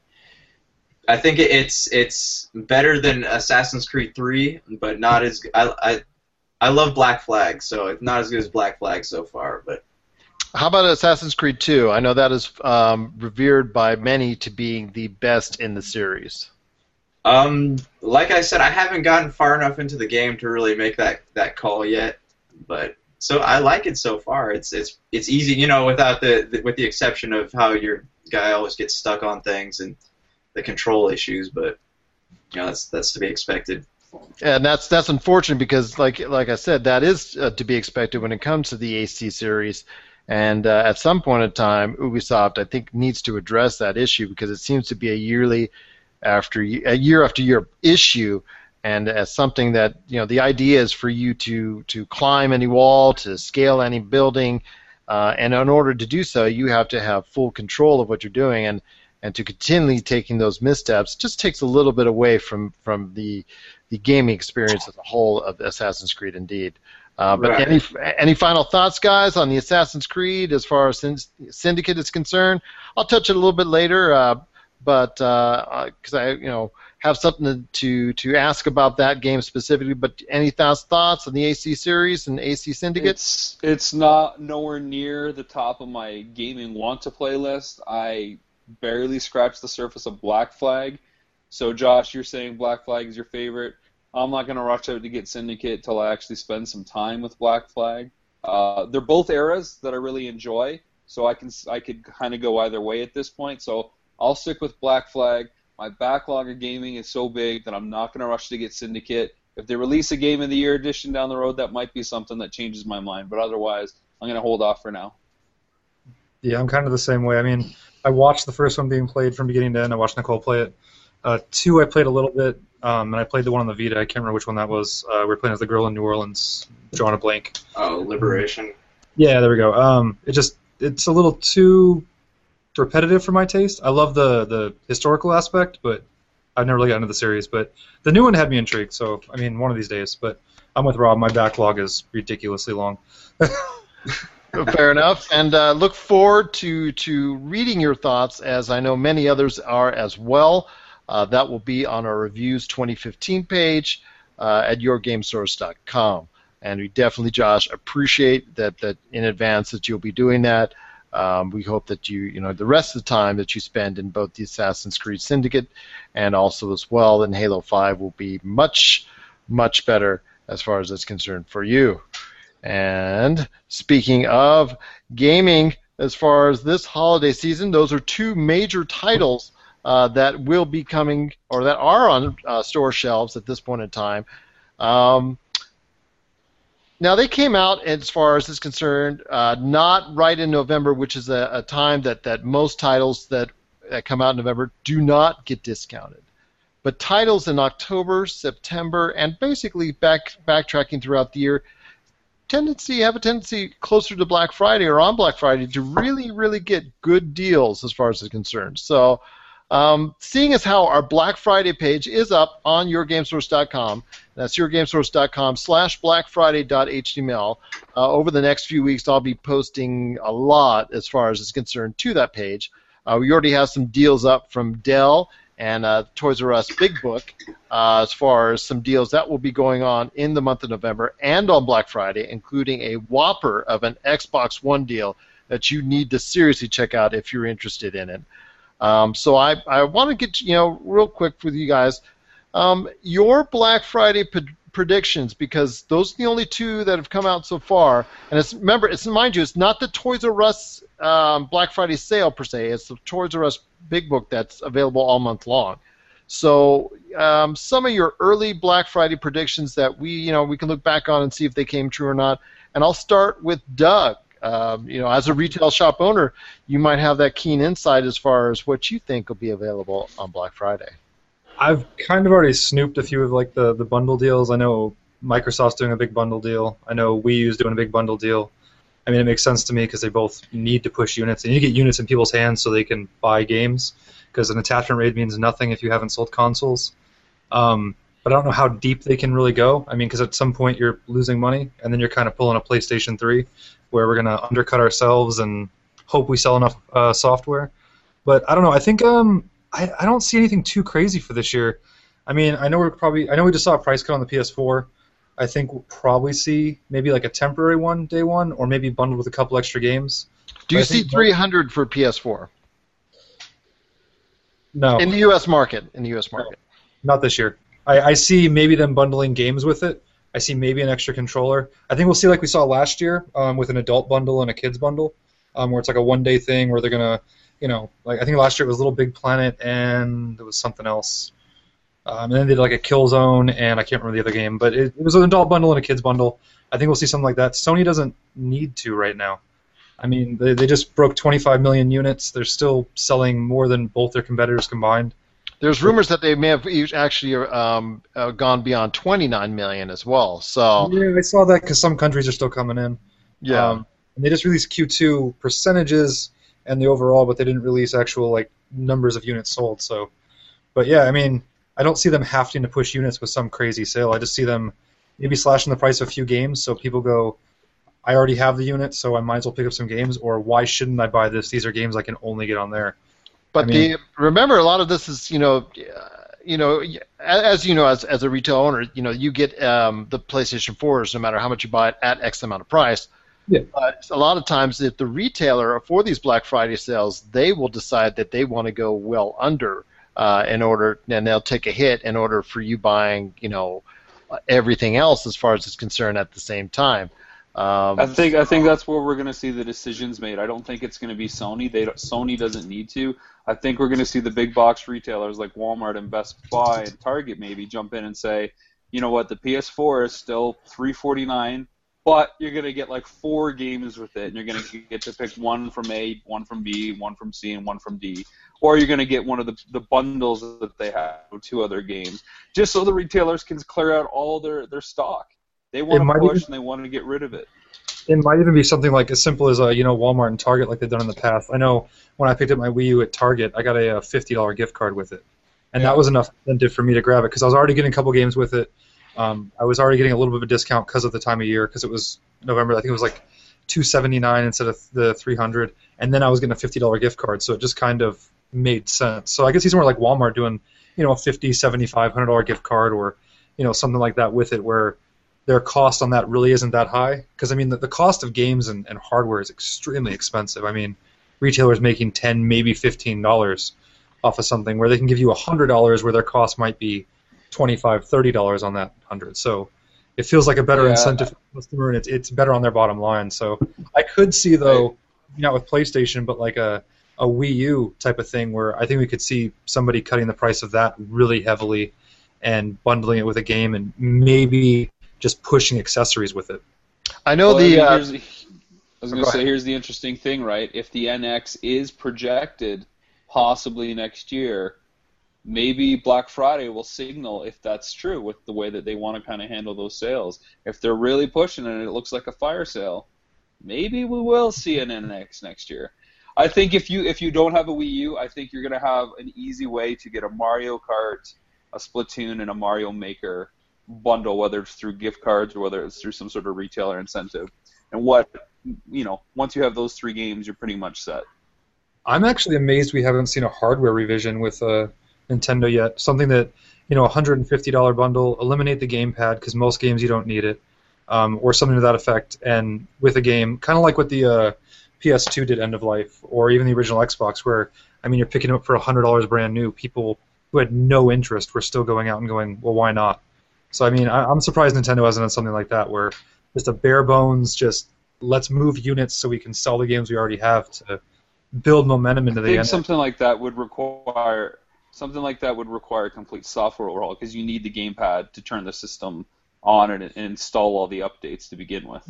I think it's it's better than Assassin's Creed 3, but not as I I, I love Black Flag, so it's not as good as Black Flag so far. But How about Assassin's Creed 2? I know that is um, revered by many to being the best in the series. Um, like I said, I haven't gotten far enough into the game to really make that that call yet. But so I like it so far. It's it's it's easy, you know, without the, the with the exception of how your guy always gets stuck on things and the control issues. But you know, that's that's to be expected. and that's that's unfortunate because, like like I said, that is uh, to be expected when it comes to the AC series. And uh, at some point in time, Ubisoft, I think, needs to address that issue because it seems to be a yearly, after a year after year issue, and as something that you know, the idea is for you to to climb any wall, to scale any building, uh, and in order to do so, you have to have full control of what you're doing, and and to continually taking those missteps just takes a little bit away from from the the gaming experience as a whole of Assassin's Creed, indeed. Uh, but Right. any any final thoughts, guys, on the Assassin's Creed as far as Syndicate is concerned? I'll touch it a little bit later, uh, but because I you know have something to to ask about that game specifically. But any thoughts thoughts on the AC series and AC Syndicate? It's it's not nowhere near the top of my gaming want to play list. I barely scratched the surface of Black Flag. So Josh, you're saying Black Flag is your favorite. I'm not gonna rush out to get Syndicate till I actually spend some time with Black Flag. Uh, they're both eras that I really enjoy, so I can I could kind of go either way at this point. So I'll stick with Black Flag. My backlog of gaming is so big that I'm not gonna rush to get Syndicate. If they release a Game of the Year edition down the road, that might be something that changes my mind. But otherwise, I'm gonna hold off for now. Yeah, I'm kind of the same way. I mean, I watched the first one being played from beginning to end. I watched Nicole play it. Uh, two, I played a little bit, um, and I played the one on the Vita. I can't remember which one that was. Uh, we were playing as the girl in New Orleans, drawing a blank. Oh, Liberation. Yeah, there we go. Um, it just it's a little too repetitive for my taste. I love the the historical aspect, but I've never really gotten into the series. But the new one had me intrigued. So I mean, one of these days. But I'm with Rob. My backlog is ridiculously long. Fair enough, and uh, look forward to to reading your thoughts, as I know many others are as well. Uh, that will be on our reviews 2015 page uh, at yourgamesource.com, and we definitely, Josh, appreciate that that in advance that you'll be doing that. Um, we hope that you, you know, the rest of the time that you spend in both the Assassin's Creed Syndicate and also as well in Halo 5 will be much, much better as far as that's concerned for you. And speaking of gaming, as far as this holiday season, those are two major titles uh, that will be coming or that are on uh, store shelves at this point in time. Um, now they came out, as far as is concerned, uh, not right in November, which is a, a time that, that most titles that, that come out in November do not get discounted. But titles in October, September, and basically back backtracking throughout the year tendency have a tendency closer to Black Friday or on Black Friday to really, really get good deals as far as it's concerned. So, um, seeing as how our Black Friday page is up on yourgamesource.com, that's yourgamesource.com slash blackfriday.html, uh, over the next few weeks I'll be posting a lot as far as it's concerned to that page. Uh, we already have some deals up from Dell and uh, Toys R Us Big Book uh, as far as some deals that will be going on in the month of November and on Black Friday, including a whopper of an Xbox One deal that you need to seriously check out if you're interested in it. Um, so I, I want to get you know real quick with you guys um, your Black Friday predictions because those are the only two that have come out so far. And it's remember, it's mind you, it's not the Toys R Us um, Black Friday sale per se. It's the Toys R Us Big Book that's available all month long. So um, some of your early Black Friday predictions that we you know we can look back on and see if they came true or not. And I'll start with Doug. Um, you know, as a retail shop owner, you might have that keen insight as far as what you think will be available on Black Friday. I've kind of already snooped a few of like the, the bundle deals. I know Microsoft's doing a big bundle deal. I know Wii U's doing a big bundle deal. I mean, it makes sense to me because they both need to push units, and you get units in people's hands so they can buy games. Because an attachment rate means nothing if you haven't sold consoles. Um, but I don't know how deep they can really go. I mean, because at some point you're losing money, and then you're kind of pulling a PlayStation 3, where we're gonna undercut ourselves and hope we sell enough uh, software. But I don't know. I think um, I, I don't see anything too crazy for this year. I mean, I know we're probably I know we just saw a price cut on the PS4. I think we'll probably see maybe like a temporary one day one, or maybe bundled with a couple extra games. Do you But I see 300 for PS4 No, in the U.S. market? In the U.S. market, not this year. I, I see maybe them bundling games with it. I see maybe an extra controller. I think we'll see like we saw last year um, with an adult bundle and a kids bundle, um, where it's like a one day thing where they're gonna, you know, like I think last year it was Little Big Planet and there was something else. Um, and then they did like a Killzone, and I can't remember the other game, but it, it was an adult bundle and a kids bundle. I think we'll see something like that. Sony doesn't need to right now. I mean, they, they just broke 25 million units. They're still selling more than both their competitors combined. There's rumors that they may have actually um, uh, gone beyond 29 million as well. So Yeah, I saw that because some countries are still coming in. Yeah. Um, and they just released Q2 percentages and the overall, but they didn't release actual like numbers of units sold. So, but yeah, I mean, I don't see them having to push units with some crazy sale. I just see them maybe slashing the price of a few games, so people go, I already have the unit, so I might as well pick up some games. Or why shouldn't I buy this? These are games I can only get on there. But I mean- the remember, a lot of this is you know, uh, you know, as you know, as, as a retail owner, you know, you get um, the PlayStation 4s no matter how much you buy it at X amount of price. Yeah. But a lot of times, if the retailer for these Black Friday sales, they will decide that they want to go well under uh, in order, and they'll take a hit in order for you buying, you know, everything else as far as it's concerned at the same time. Um, I think I think that's where we're going to see the decisions made. I don't think it's going to be Sony. They don't, Sony doesn't need to. I think we're going to see the big box retailers like Walmart and Best Buy and Target maybe jump in and say, you know what, the PS4 is still 349, but you're going to get like four games with it, and you're going to get to pick one from A, one from B, one from C, and one from D. Or you're going to get one of the, the bundles that they have with two other games, just so the retailers can clear out all their, their stock. They want to push even- and they want to get rid of it. It might even be something like as simple as uh, you know Walmart and Target like they've done in the past. I know when I picked up my Wii U at Target, I got a, uh fifty dollar gift card with it, and that was enough incentive for me to grab it because I was already getting a couple games with it. Um, I was already getting a little bit of a discount because of the time of year because it was November. I think it was like two seventy nine instead of the three hundred, and then I was getting a fifty dollar gift card, so it just kind of made sense. So I guess he's more like Walmart doing you know a fifty, seventy five, hundred dollar gift card or you know something like that with it where their cost on that really isn't that high because I mean the, the cost of games and, and hardware is extremely expensive. I mean retailers making ten maybe fifteen dollars off of something where they can give you hundred dollars where their cost might be twenty five thirty dollars on that hundred. So it feels like a better Yeah. incentive for the customer and it's it's better on their bottom line. So I could see though not with PlayStation but like a a Wii U type of thing where I think we could see somebody cutting the price of that really heavily and bundling it with a game and maybe just pushing accessories with it. I know Well, the. I, Uh, mean, here's the- I was going to say, ahead. here's the interesting thing, right? If the NX is projected possibly next year, maybe Black Friday will signal if that's true with the way that they want to kind of handle those sales. If they're really pushing it and it looks like a fire sale, maybe we will see an NX next year. I think if you if you don't have a Wii U, I think you're going to have an easy way to get a Mario Kart, a Splatoon, and a Mario Maker bundle, whether it's through gift cards or whether it's through some sort of retailer incentive. And what you know, once you have those three games, you're pretty much set. I'm actually amazed we haven't seen a hardware revision with uh, Nintendo yet. Something that, you know, $150 bundle, eliminate the gamepad because most games you don't need it, um, or something to that effect. And with a game, kind of like what the uh, PS2 did end of life, or even the original Xbox, where, I mean, you're picking up for $100 brand new. People who had no interest were still going out and going, well, why not? So, I mean, I, I'm surprised Nintendo hasn't done something like that, where just a bare bones, just let's move units so we can sell the games we already have to build momentum into I the think end. something like that would require something like that would require a complete software overhaul because you need the gamepad to turn the system on and, and install all the updates to begin with.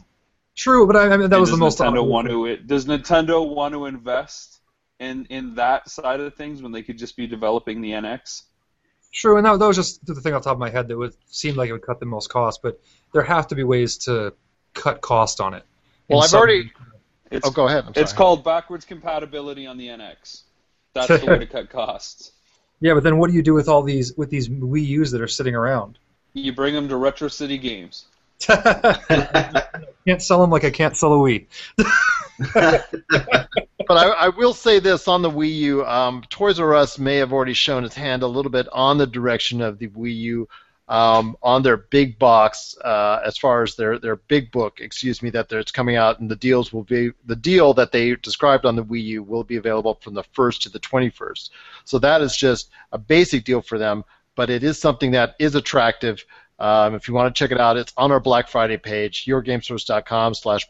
True, but I, I mean that And was the most Nintendo want to does Nintendo want to invest in in that side of things when they could just be developing the NX? True, and that, that was just the thing off the top of my head that would seem like it would cut the most cost, but there have to be ways to cut cost on it. well, In I've some- already. It's, Oh, go ahead. I'm It's called backwards compatibility on the NX. That's the way to cut costs. Yeah, but then what do you do with all these with these Wii U's that are sitting around? You bring them to Retro City Games. Can't sell them like I can't sell a Wii. but I, I will say this on the Wii U. Um, Toys R Us may have already shown its hand a little bit on the direction of the Wii U um, on their big box, uh, as far as their their big book, excuse me, that it's coming out, and the deals will be the deal that they described on the Wii U will be available from the first to the 21st. So that is just a basic deal for them, but it is something that is attractive. Um, if you want to check it out, it's on our Black Friday page, yourgamesource.com slash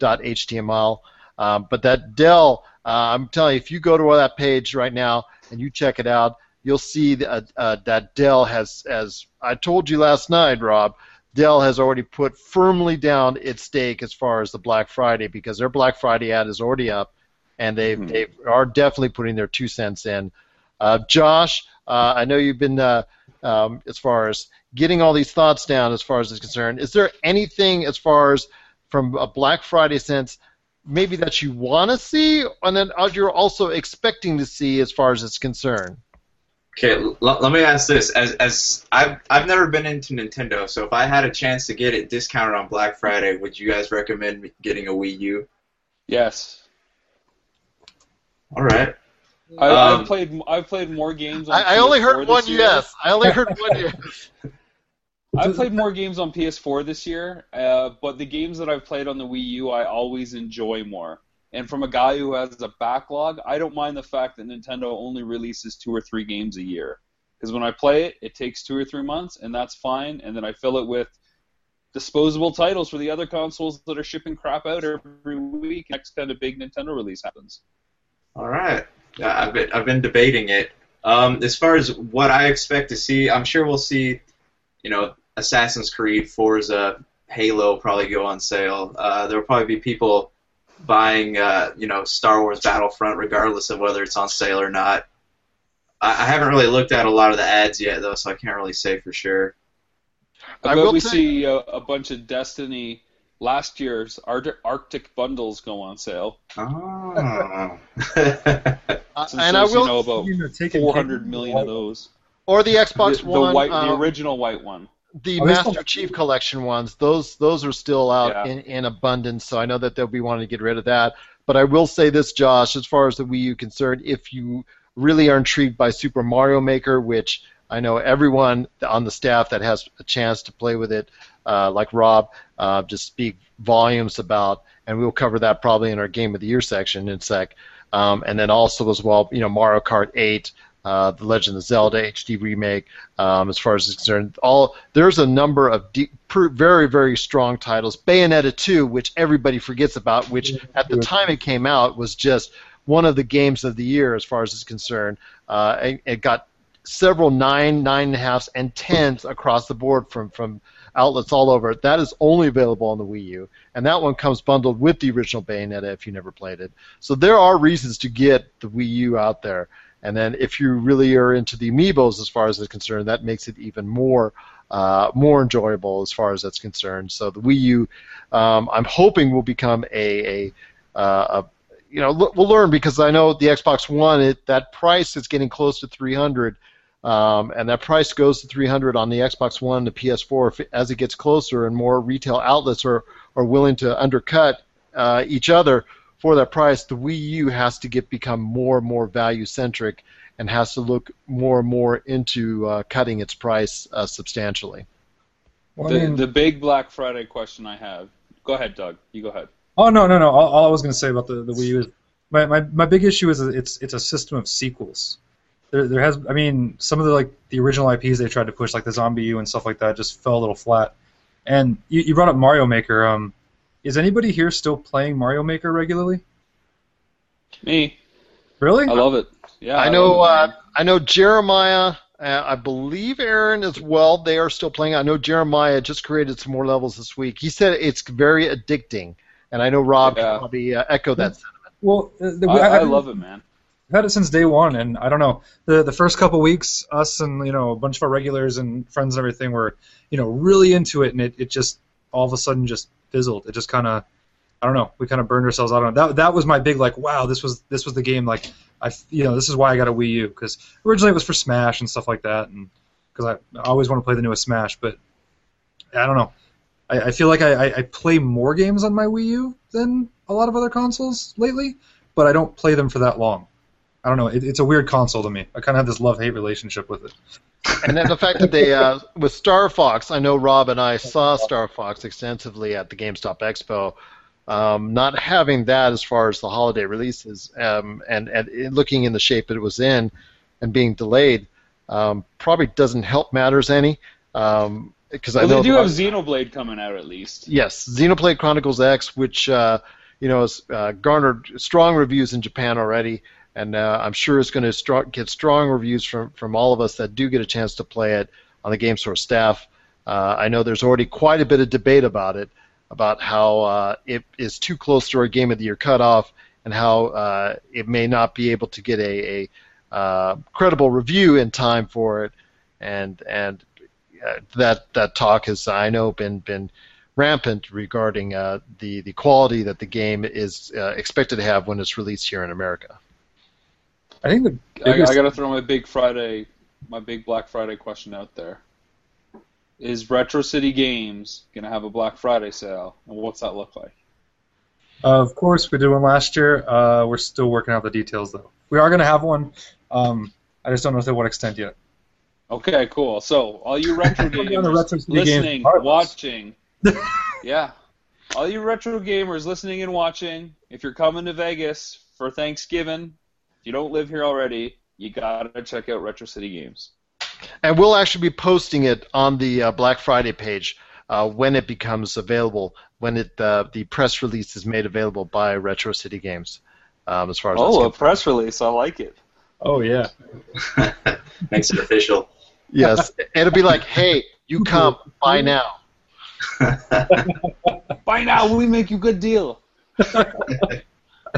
blackfriday.html. Um, but that Dell, uh, I'm telling you, if you go to that page right now and you check it out, you'll see that, uh, uh, that Dell has, as I told you last night, Rob, Dell has already put firmly down its stake as far as the Black Friday because their Black Friday ad is already up, and they Hmm. they are definitely putting their two cents in. Uh, Josh, uh, I know you've been uh, um, as far as getting all these thoughts down as far as it's concerned. Is there anything as far as from a Black Friday sense, maybe that you want to see, and then uh, you're also expecting to see as far as it's concerned? Okay, l- let me ask this: as as I've I've never been into Nintendo, so if I had a chance to get it discounted on Black Friday, would you guys recommend getting a Wii U? Yes. All right. I, Um, I've played I've played more games. On I, I only heard this one year. yes. I only heard one yes. I've played more games on PS4 this year, uh, but the games that I've played on the Wii U, I always enjoy more. And from a guy who has a backlog, I don't mind the fact that Nintendo only releases two or three games a year. Because when I play it, it takes two or three months, and that's fine. And then I fill it with disposable titles for the other consoles that are shipping crap out every week. Next kind of big Nintendo release happens. All right. Yeah, I've been I've been debating it. Um, as far as what I expect to see, I'm sure we'll see, you know, Assassin's Creed, Forza, Halo probably go on sale. Uh, there will probably be people buying, uh, you know, Star Wars Battlefront, regardless of whether it's on sale or not. I, I haven't really looked at a lot of the ads yet, though, so I can't really say for sure. I I bet will we say- see a, a bunch of Destiny last year's Arctic, Arctic bundles go on sale. Oh. Uh, Since and I will, you know about You know, take a 400 game- million of those. or the Xbox the, One, the white, uh, the original white one. the Are they Master still- Chief Collection ones. Those those are still out Yeah. in, in abundance, so I know that they'll be wanting to get rid of that. But I will say this, Josh, as far as the Wii U concerned, if you really are intrigued by Super Mario Maker, which I know everyone on the staff that has a chance to play with it, uh, like Rob, uh, just speak volumes about, and we'll cover that probably in our Game of the Year section in a sec. Um, and then also as well, you know, Mario Kart 8, uh, the Legend of Zelda HD remake, um, as far as it's concerned. All there's a number of deep, pr- very very strong titles. Bayonetta 2, which everybody forgets about, which at the time it came out was just one of the games of the year as far as it's concerned. Uh, it, it got several nine, nine and a halfs, and tens across the board from from outlets all over. That is only available on the Wii U, and that one comes bundled with the original Bayonetta if you never played it. So there are reasons to get the Wii U out there. And then if you really are into the amiibos as far as it's concerned, that makes it even more uh, more enjoyable as far as that's concerned. So the Wii U, um, I'm hoping will become a, a, uh, a you know l- we'll learn because I know the Xbox One it, that price is getting close to 300. Um, and that price goes to 300 on the Xbox One, the PS4. If, as it gets closer and more retail outlets are, are willing to undercut uh, each other for that price, the Wii U has to get become more and more value centric and has to look more and more into uh, cutting its price uh, substantially. Well, I The, mean- the big Black Friday question I have. Go ahead, Doug. You go ahead. Oh no no no! All, all I was going to say about the, the Wii U is my, my, my big issue is it's it's a system of sequels. There there has I mean some of the like the original IPs they tried to push like the ZombiU and stuff like that just fell a little flat. And you, you brought up Mario Maker. Um, is anybody here still playing Mario Maker regularly? Me. Really? I love it. Yeah. I know. Uh, I know Jeremiah. Uh, I believe Aaron as well. They are still playing. I know Jeremiah just created some more levels this week. He said it's very addicting, and I know Rob Yeah. can probably uh, echo that. Sentiment. Well, uh, the, I, I I've- love it, man. I've had it since day one, and I don't know the the first couple weeks, us and you know a bunch of our regulars and friends and everything were you know really into it, and it, it just all of a sudden just fizzled. It just kind of I don't know. We kind of burned ourselves out on. That that was my big like wow this was this was the game like I you know this is why I got a Wii U because originally it was for Smash and stuff like that, and because I, always want to play the newest Smash, but I don't know. I, I feel like I, I play more games on my Wii U than a lot of other consoles lately, but I don't play them for that long. I don't know. It, it's a weird console to me. I kind of have this love hate relationship with it. and then the fact that they uh, with Star Fox, I know Rob and I saw Star Fox extensively at the GameStop Expo. Um, not having that as far as the holiday releases, um, and, and it- looking in the shape that it was in, and being delayed, um, probably doesn't help matters any. Um, because I know they do the- have Xenoblade coming out at least. Yes, Xenoblade Chronicles X, which uh, you know has uh, garnered strong reviews in Japan already. And uh, I'm sure it's going to get strong reviews from from all of us that do get a chance to play it on the Game Source staff. Uh, I know there's already quite a bit of debate about it, about how uh, it is too close to our Game of the Year cutoff, and how uh, it may not be able to get a, a uh, credible review in time for it, and and uh, that that talk has I know been been rampant regarding the the quality that the game is expected to have when it's released here in America. I think the I, biggest I got to throw my big Friday, my big Black Friday question out there. Is Retro City Games gonna have a Black Friday sale, and what's that look like? Of course, we did one last year. Uh, we're still working out the details, though. We are going to have one. Um, I just don't know to what extent yet. Okay, cool. So, all you retro Come down to gamers Retro City Games listening, watching, yeah, all you retro gamers listening and watching, if you're coming to Vegas for Thanksgiving, if you don't live here already, you gotta check out Retro City Games. And we'll actually be posting it on the uh, Black Friday page uh, when it becomes available, when it uh, the press release is made available by Retro City Games. Um, as far as that's Oh, a concerned. press release! I like it. Oh yeah. Makes it official. yes, it'll be like, hey, you come, buy now. Buy now, we make you a good deal. I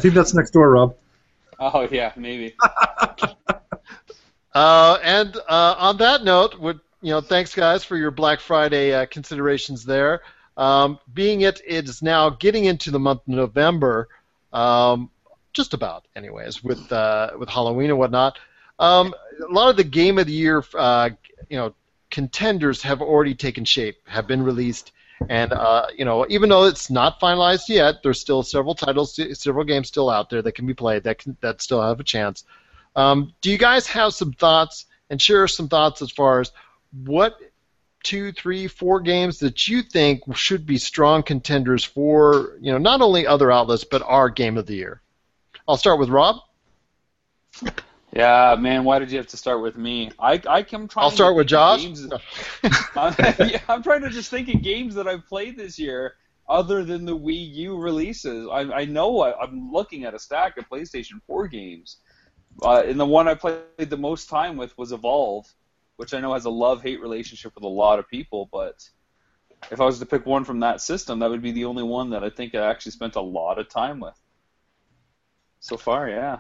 think that's next door, Rob. Oh yeah, maybe. Uh, and uh, on that note, would you know, thanks guys for your Black Friday uh, considerations there. Um, being it it is now getting into the month of November, um, just about, anyways, with uh, with Halloween and whatnot. Um, a lot of the Game of the Year, uh, you know, contenders have already taken shape, have been released, and uh, you know, even though it's not finalized yet, there's still several titles, several games still out there that can be played that can that still have a chance. Um, do you guys have some thoughts and share some thoughts as far as what two, three, four games that you think should be strong contenders for you know not only other outlets but our game of the year? I'll start with Rob. Yeah, man, why did you have to start with me? I, I am trying. I'll start with Josh. I'm, yeah, I'm trying to just think of games that I've played this year other than the Wii U releases. I, I know I, I'm looking at a stack of PlayStation 4 games, uh, and the one I played the most time with was Evolve, which I know has a love-hate relationship with a lot of people. But if I was to pick one from that system, that would be the only one that I think I actually spent a lot of time with. So far, yeah.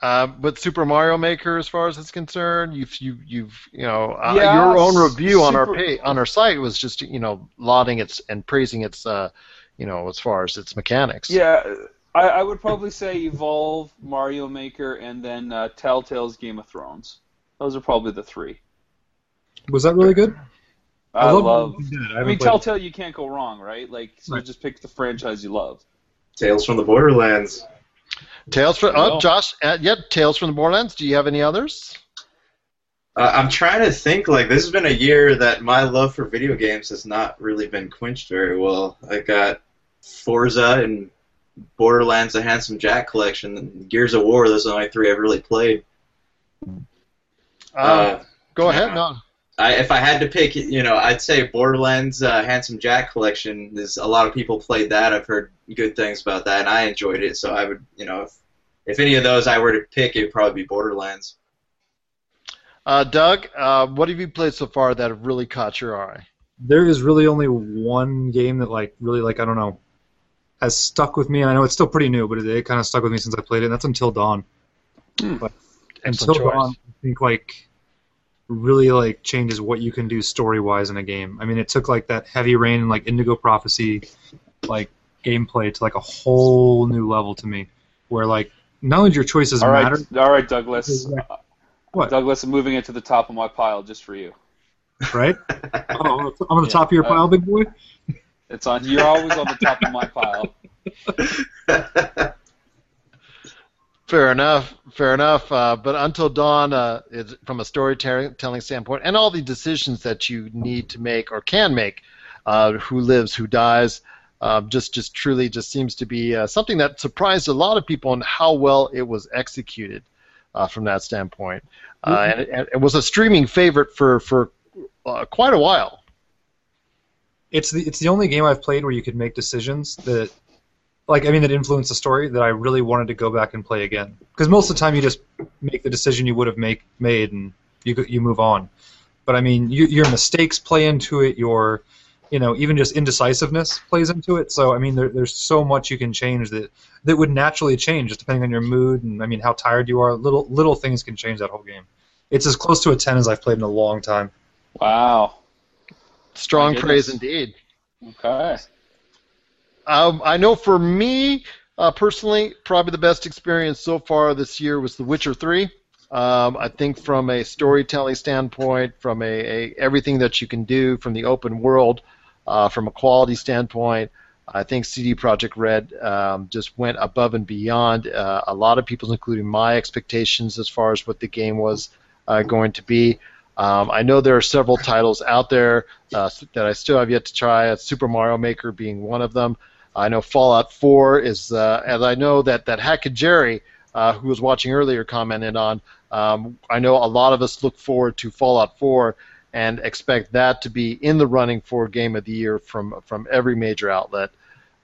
Uh, but Super Mario Maker, as far as it's concerned, you've you, you've you know uh, Yeah, your own review on our pay, on our site was just you know lauding its and praising its uh, you know as far as its mechanics. Yeah, I, I would probably say Evolve, Mario Maker, and then uh, Telltale's Game of Thrones. Those are probably the three. Was that really good? I, I love love. I I, mean, played it. Telltale, you can't go wrong, right? Like, so Right. just pick the franchise you love. Tales from the Borderlands. Tales from Well. oh, Josh, uh, yeah, Tales from the Borderlands. Do you have any others? Uh, I'm trying to think. Like this has been a year that my love for video games has not really been quenched very well. I got Forza and Borderlands: The Handsome Jack collection, and Gears of War. Those are the only three I've really played. Uh, go ahead. No. I, if I had to pick, you know, I'd say Borderlands uh, Handsome Jack collection. There's a lot of people played that. I've heard good things about that, and I enjoyed it. So I would, you know, if if any of those I were to pick, it'd probably be Borderlands. Uh, Doug, uh, what have you played so far that have really caught your eye? There is really only one game that like really like I don't know has stuck with me. I know it's still pretty new, but it, it kind of stuck with me since I played it. And that's Until Dawn. But Until choice. Dawn, I think like really like changes what you can do story wise in a game. I mean, it took like that Heavy Rain and like Indigo Prophecy like gameplay to like a whole new level to me, where like not only do your choices All right, matter. all right, Douglas. What? Douglas, I'm moving it to the top of my pile just for you. right? oh, I'm on the Yeah, top of your uh, pile, big boy. It's on. You're always on the top of my pile. Fair enough. Fair enough. Uh, but Until Dawn, uh, is from a storytelling standpoint, and all the decisions that you need to make or can make, uh, who lives, who dies, uh, just just truly just seems to be uh, something that surprised a lot of people on how well it was executed uh, from that standpoint. Uh, Mhm. and, it, and it was a streaming favorite for for uh, quite a while. It's the it's the only game I've played where you could make decisions that like I mean that influenced the story that I really wanted to go back and play again. Because most of the time you just make the decision you would have make made and you you move on. But I mean you, your mistakes play into it. Your you know even just indecisiveness plays into it. So I mean there, there's so much you can change that that would naturally change just depending on your mood and I mean how tired you are. Little little things can change that whole game. It's as close to a ten as I've played in a long time. Wow. Strong praise indeed. Okay. Um, I know for me uh, personally, probably the best experience so far this year was The Witcher 3. Um, I think from a storytelling standpoint, from a, a everything that you can do, from the open world, uh, from a quality standpoint, I think CD Projekt Red um, just went above and beyond uh, a lot of people's, including my expectations as far as what the game was uh, going to be. Um, I know there are several titles out there uh, that I still have yet to try. uh, Super Mario Maker being one of them. I know Fallout 4 is, uh, and I know that that Hack and Jerry, uh, who was watching earlier, commented on. Um, I know a lot of us look forward to Fallout 4 and expect that to be in the running for Game of the Year from from every major outlet.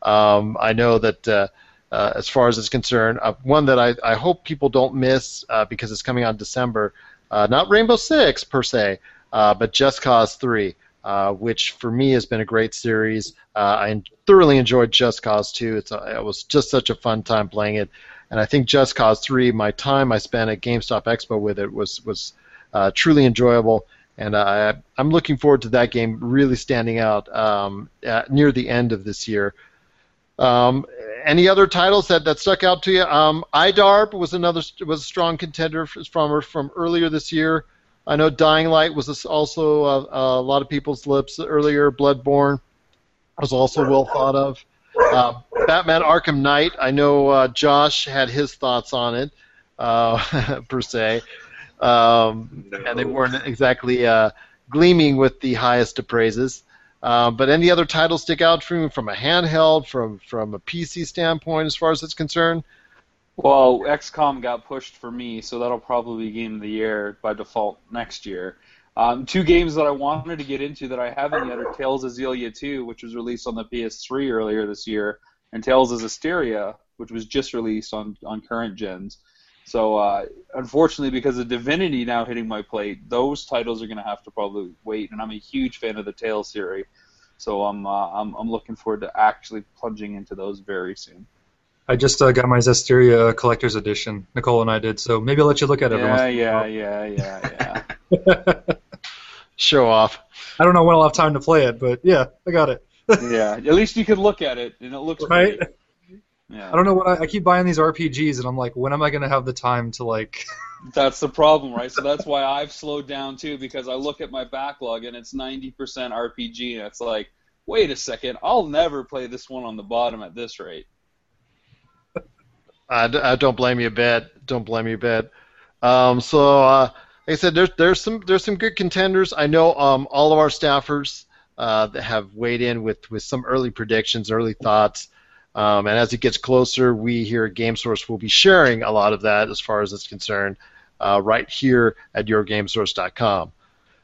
Um, I know that. Uh, uh, as far as it's concerned, uh, one that I, I hope people don't miss uh, because it's coming in December. Uh, not Rainbow Six per se, uh, but Just Cause 3, uh, which for me has been a great series. Uh, I thoroughly enjoyed Just Cause 2. It's a, it was just such a fun time playing it, and I think Just Cause 3, my time I spent at GameStop Expo with it was was uh, truly enjoyable. And I, I'm looking forward to that game really standing out um, at, near the end of this year. Um, any other titles that, that stuck out to you? Um, IDARB was another was a strong contender from from earlier this year. I know Dying Light was also uh, a lot of people's lips earlier. Bloodborne was also well thought of. Uh, Batman Arkham Knight. I know uh, Josh had his thoughts on it uh, per se, um, and they weren't exactly uh, gleaming with the highest of praises. Uh, but any other titles stick out from from a handheld, from from a PC standpoint, as far as it's concerned? Well, XCOM got pushed for me, so that'll probably be Game of the Year by default next year. Um, two games that I wanted to get into that I haven't yet are Tales of Xillia 2, which was released on the PS3 earlier this year, and Tales of Zestiria, which was just released on, on current gens. So, uh, unfortunately, because of Divinity now hitting my plate, those titles are going to have to probably wait, and I'm a huge fan of the Tales series. So I'm, uh, I'm I'm looking forward to actually plunging into those very soon. I just uh, got my Zestiria collector's edition. Nicole and I did, so maybe I'll let you look at it. Yeah, yeah, yeah, yeah, yeah. Show off. I don't know when I'll have time to play it, but yeah, I got it. yeah, at least you could look at it, and it looks Right? great. Yeah. I don't know what I, I keep buying these RPGs, and I'm like, when am I gonna have the time to like? That's the problem, right? So that's why I've slowed down too, because I look at my backlog and it's 90% RPG, and it's like, wait a second, I'll never play this one on the bottom at this rate. I, I don't blame you a bit. Don't blame you a bit. Um, so, uh, like I said, there's there's some there's some good contenders. I know um, all of our staffers uh, that have weighed in with, with some early predictions, early thoughts. Um, and as it gets closer, we here at GameSource will be sharing a lot of that as far as it's concerned, uh, right here at yourgamesource.com.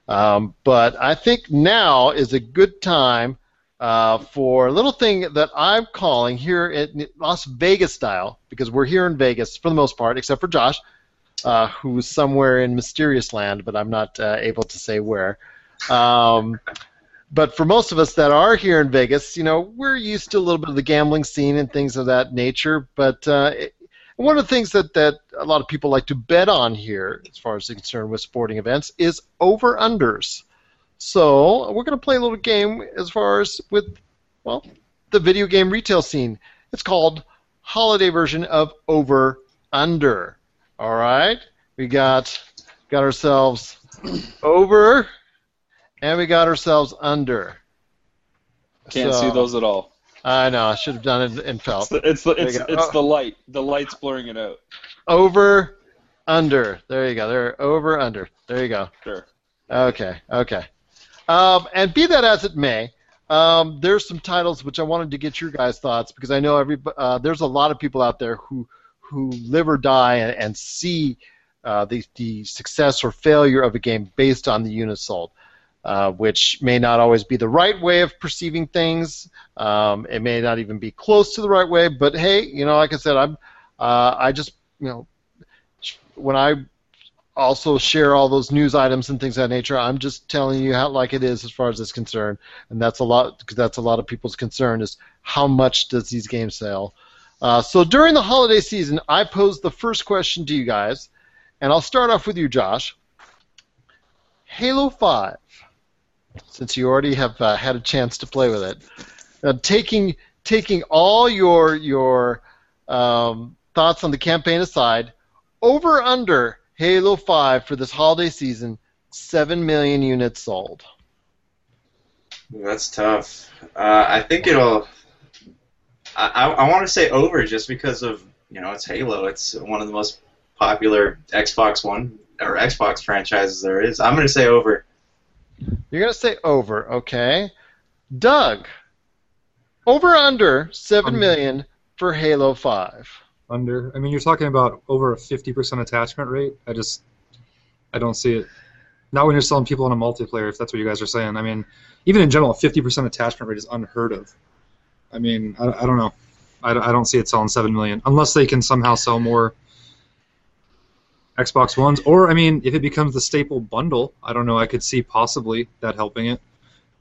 Um, but I think now is a good time uh, for a little thing that I'm calling here in Las Vegas style, because we're here in Vegas for the most part, except for Josh, uh, who's somewhere in mysterious land, but I'm not uh, able to say where. Um, but for most of us that are here in Vegas, you know, we're used to a little bit of the gambling scene and things of that nature. But uh, it, one of the things that, that a lot of people like to bet on here, as far as it's concerned with sporting events, is over unders. So we're going to play a little game as far as with, well, the video game retail scene. It's called holiday version of over under. All right, we got got ourselves over, and we got ourselves under. Can't So- see those at all. I know. I should have done it in felt. It's the it's, the, it's, it's Oh. the light. The light's blurring it out. over, under. There you go. There, over, under. There you go. Sure. Okay, okay. Um, and be that as it may, um, there's some titles which I wanted to get your guys' thoughts because I know every uh, there's a lot of people out there who who live or die and, and see uh, the the success or failure of a game based on the units sold. uh, which may not always be the right way of perceiving things. Um, it may not even be close to the right way. But hey, you know, like I said, I'm uh, I just you know when I also share all those news items and things of that nature. I'm just telling you how like it is as far as it's concerned, and that's a lot because that's a lot of people's concern is how much does these games sell. Uh, so during the holiday season, I posed the first question to you guys, and I'll start off with you, Josh. Halo 5, since you already have uh, had a chance to play with it, uh, taking taking all your your um, thoughts on the campaign aside, over under Halo 5 for this holiday season, 7 million units sold. That's tough. Uh, I think it'll. I, I, I want to say over just because of you know it's Halo. It's one of the most popular Xbox One or Xbox franchises there is. I'm going to say over. You're going to say over, okay? Doug, over under seven million for Halo 5. Under. I mean, you're talking about over a 50% attachment rate. I just, I don't see it. Not when you're selling people on a multiplayer, if that's what you guys are saying. I mean, even in general, a 50% attachment rate is unheard of. I mean, I, I don't know. I, I don't see it selling 7 million. Unless they can somehow sell more Xbox Ones. Or, I mean, if it becomes the staple bundle, I don't know. I could see possibly that helping it.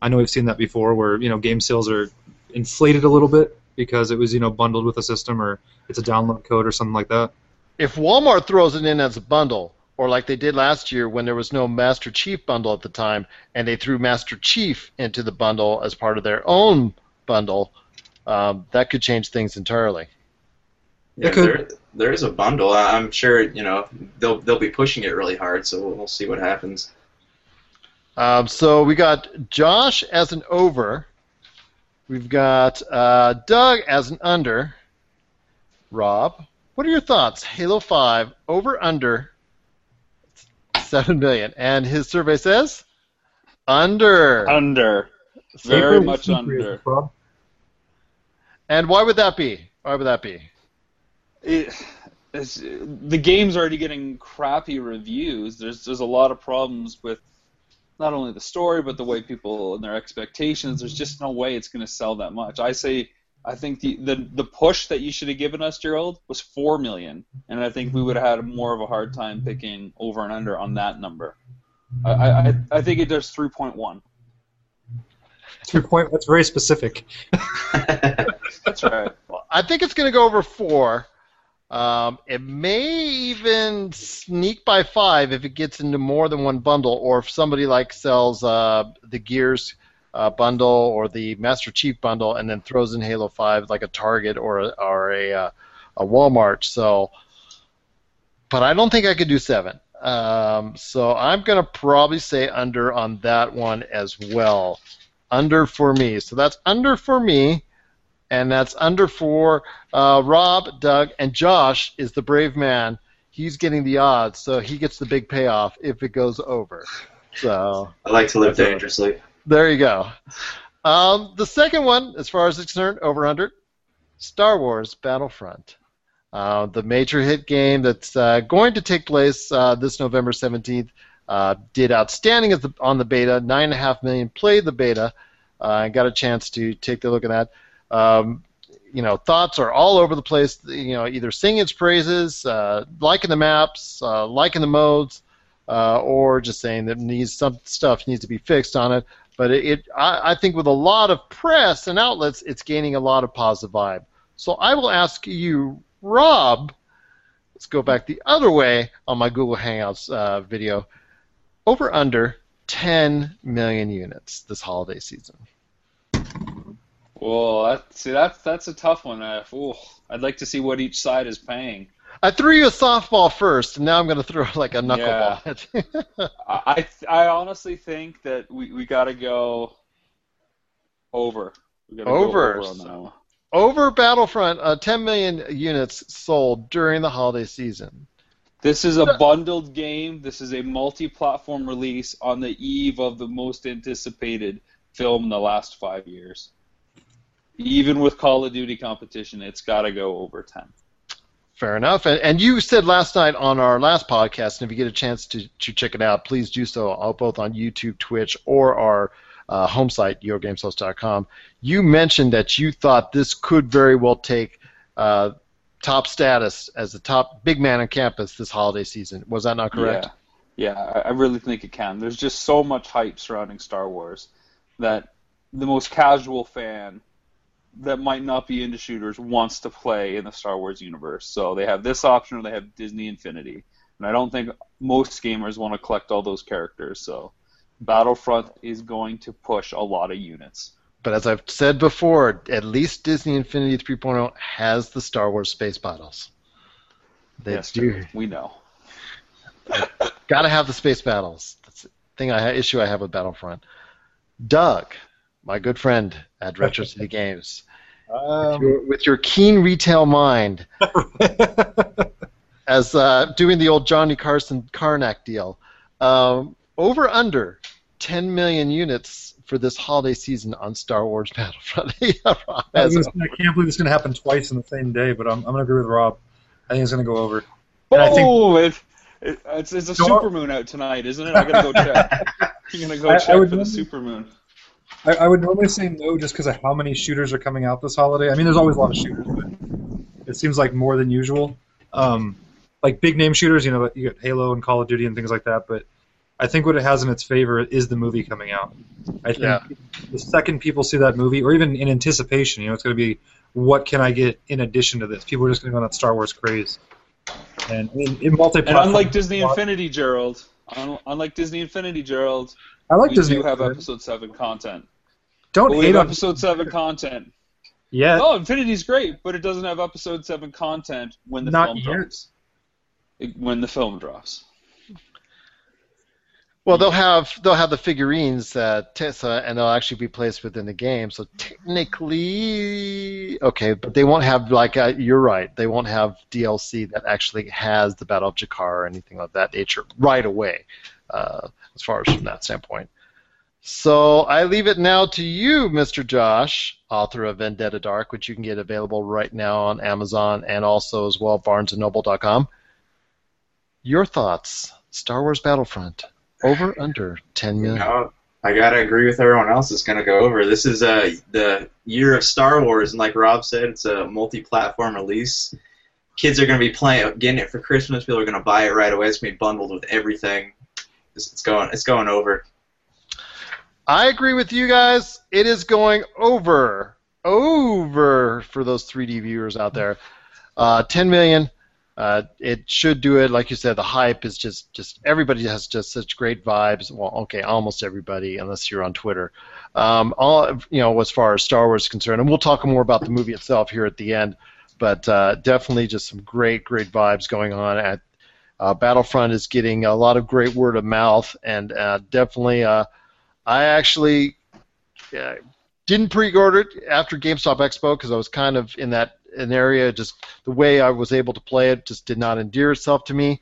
I know we've seen that before where, you know, game sales are inflated a little bit because it was, you know, bundled with a system or it's a download code or something like that. If Walmart throws it in as a bundle, or like they did last year when there was no Master Chief bundle at the time, and they threw Master Chief into the bundle as part of their own bundle, um, that could change things entirely. Yeah, there, there is a bundle. I- I'm sure you know they'll they'll be pushing it really hard. So we'll see what happens. Um, so we got Josh as an over. We've got uh, Doug as an under. Rob, what are your thoughts? Halo 5 over under 7 million. And his survey says under. Under. Very much under. And why would that be? Why would that be? It, it's, the game's already getting crappy reviews. There's there's a lot of problems with not only the story but the way people and their expectations. There's just no way it's going to sell that much. I say I think the, the the push that you should have given us, Gerald, was four million, and I think we would have had more of a hard time picking over and under on that number. I I, I think it does three point one. Two point. That's very specific. That's right. I think it's going to go over four. Um, it may even sneak by five if it gets into more than one bundle, or if somebody like sells uh, the Gears uh, bundle or the Master Chief bundle and then throws in Halo Five like a Target or a, or a, uh, a Walmart. So, but I don't think I could do seven. Um, so I'm to probably say under on that one as well. Under for me. So that's under for me and that's under four. uh, Rob, Doug, and Josh is the brave man. He's getting the odds, so he gets the big payoff if it goes over. So I like to live dangerously. there you go. Um, the second one, as far as it's concerned, over under Star Wars Battlefront. Uh, the major hit game that's uh, going to take place uh, this November 17th uh, did outstanding the, on the beta. Nine and a half million played the beta. I got a chance to take a look at that. Um, you know, thoughts are all over the place. You know, either singing its praises, uh, liking the maps, uh, liking the modes, uh, or just saying that needs some stuff needs to be fixed on it. But it, it I, I think, with a lot of press and outlets, it's gaining a lot of positive vibe. So I will ask you, Rob. Let's go back the other way on my Google Hangouts uh, video. Over under 10 million units this holiday season. Well, that, see, that's that's a tough one. Uh, ooh, I'd like to see what each side is paying. I threw you a softball first, and now I'm going to throw like a knuckleball. Yeah. I, I honestly think that we, we got to go over. We over. Go over, over Battlefront, uh, 10 million units sold during the holiday season. This is a bundled game. This is a multi-platform release on the eve of the most anticipated film in the last five years. Even with Call of Duty competition, it's got to go over 10. Fair enough. And, and you said last night on our last podcast, and if you get a chance to, to check it out, please do so uh, both on YouTube, Twitch, or our uh, home site, yourgamesource.com. You mentioned that you thought this could very well take uh, top status as the top big man on campus this holiday season. Was that not correct? Yeah, yeah, I really think it can. There's just so much hype surrounding Star Wars that the most casual fan that might not be into shooters wants to play in the Star Wars universe. So they have this option or they have Disney Infinity. And I don't think most gamers want to collect all those characters. So Battlefront is going to push a lot of units. But as I've said before, at least Disney Infinity 3.0 has the Star Wars space battles. They yes, do. we know. Got to have the space battles. That's the thing I issue I have with Battlefront. Doug, my good friend at Retro City Games, with, your, with your keen retail mind, as uh, doing the old Johnny Carson Karnak deal, um, over under 10 million units for this holiday season on Star Wars Battlefront. Yeah, Rob I, has was- I can't believe it's going to happen twice in the same day, but I'm, I'm going to agree with Rob. I think it's going to go over. And I think Oh, it, it, it's, it's a Don't- supermoon out tonight, isn't it? I gotta go check. I'm gonna go I- I check would for the normally- supermoon. I, I would normally say no just because of how many shooters are coming out this holiday. I mean, there's always a lot of shooters, but it seems like more than usual. Um, like big name shooters, you know, you got Halo and Call of Duty and things like that. But I think what it has in its favor is the movie coming out. I think Yeah. the second people see that movie, or even in anticipation, you know, it's going to be what can I get in addition to this? People are just going to go on that Star Wars craze. And in, in And unlike Disney Infinity, Gerald, un- unlike Disney Infinity, Gerald, I like we Disney do have Infinity. Episode Seven content. Don't But we hate have on Episode Seven content. Yeah. No, Infinity's great, but it doesn't have Episode Seven content when the Not film yet. drops. It- when the film drops. Well, they'll have they'll have the figurines that Tessa, and they'll actually be placed within the game. So technically, okay, but they won't have like uh, you're right. They won't have DLC that actually has the Battle of Jakku or anything of that nature right away, uh, as far as from that standpoint. So I leave it now to you, Mr. Josh, author of Vendetta Dark, which you can get available right now on Amazon and also as well BarnesandNoble.com. Your thoughts, Star Wars Battlefront, over under 10 million. No, I gotta agree with everyone else. It's gonna go over. This is uh, the year of Star Wars, and like Rob said, it's a multi-platform release. Kids are gonna be playing, getting it for Christmas. People are gonna buy it right away. It's gonna be bundled with everything. It's, it's going, it's going over. I agree with you guys. It is going over, over for those 3D viewers out there. Uh, 10 million. Uh, it should do it. Like you said, the hype is just, just everybody has just such great vibes. Well, okay, almost everybody, unless you're on Twitter. Um, all you know, as far as Star Wars is concerned, and we'll talk more about the movie itself here at the end. But uh, definitely, just some great, great vibes going on at uh, Battlefront is getting a lot of great word of mouth, and uh, definitely, uh, I actually uh, didn't pre-order it after GameStop Expo because I was kind of in that an area. Just the way I was able to play it just did not endear itself to me.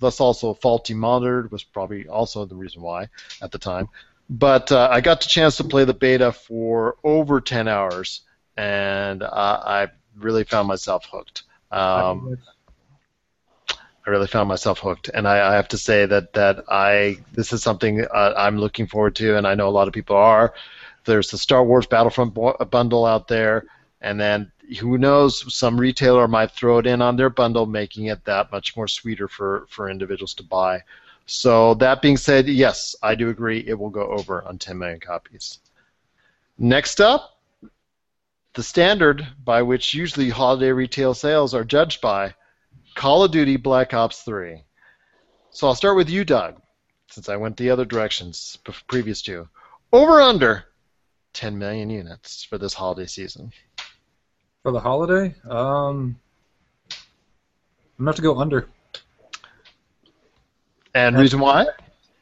Thus, also faulty monitor was probably also the reason why at the time. But uh, I got the chance to play the beta for over 10 hours, and uh, I really found myself hooked. Um, I really found myself hooked, and I, I have to say that that I this is something uh, I'm looking forward to, and I know a lot of people are. There's the Star Wars Battlefront bo- bundle out there, and then who knows, some retailer might throw it in on their bundle, making it that much more sweeter for for individuals to buy. So that being said, yes, I do agree it will go over on 10 million copies. Next up, the standard by which usually holiday retail sales are judged by Call of Duty Black Ops 3. So I'll start with you, Doug, since I went the other directions previous to. Over under 10 million units for this holiday season. For the holiday, um, I'm gonna have to go under. And reason why?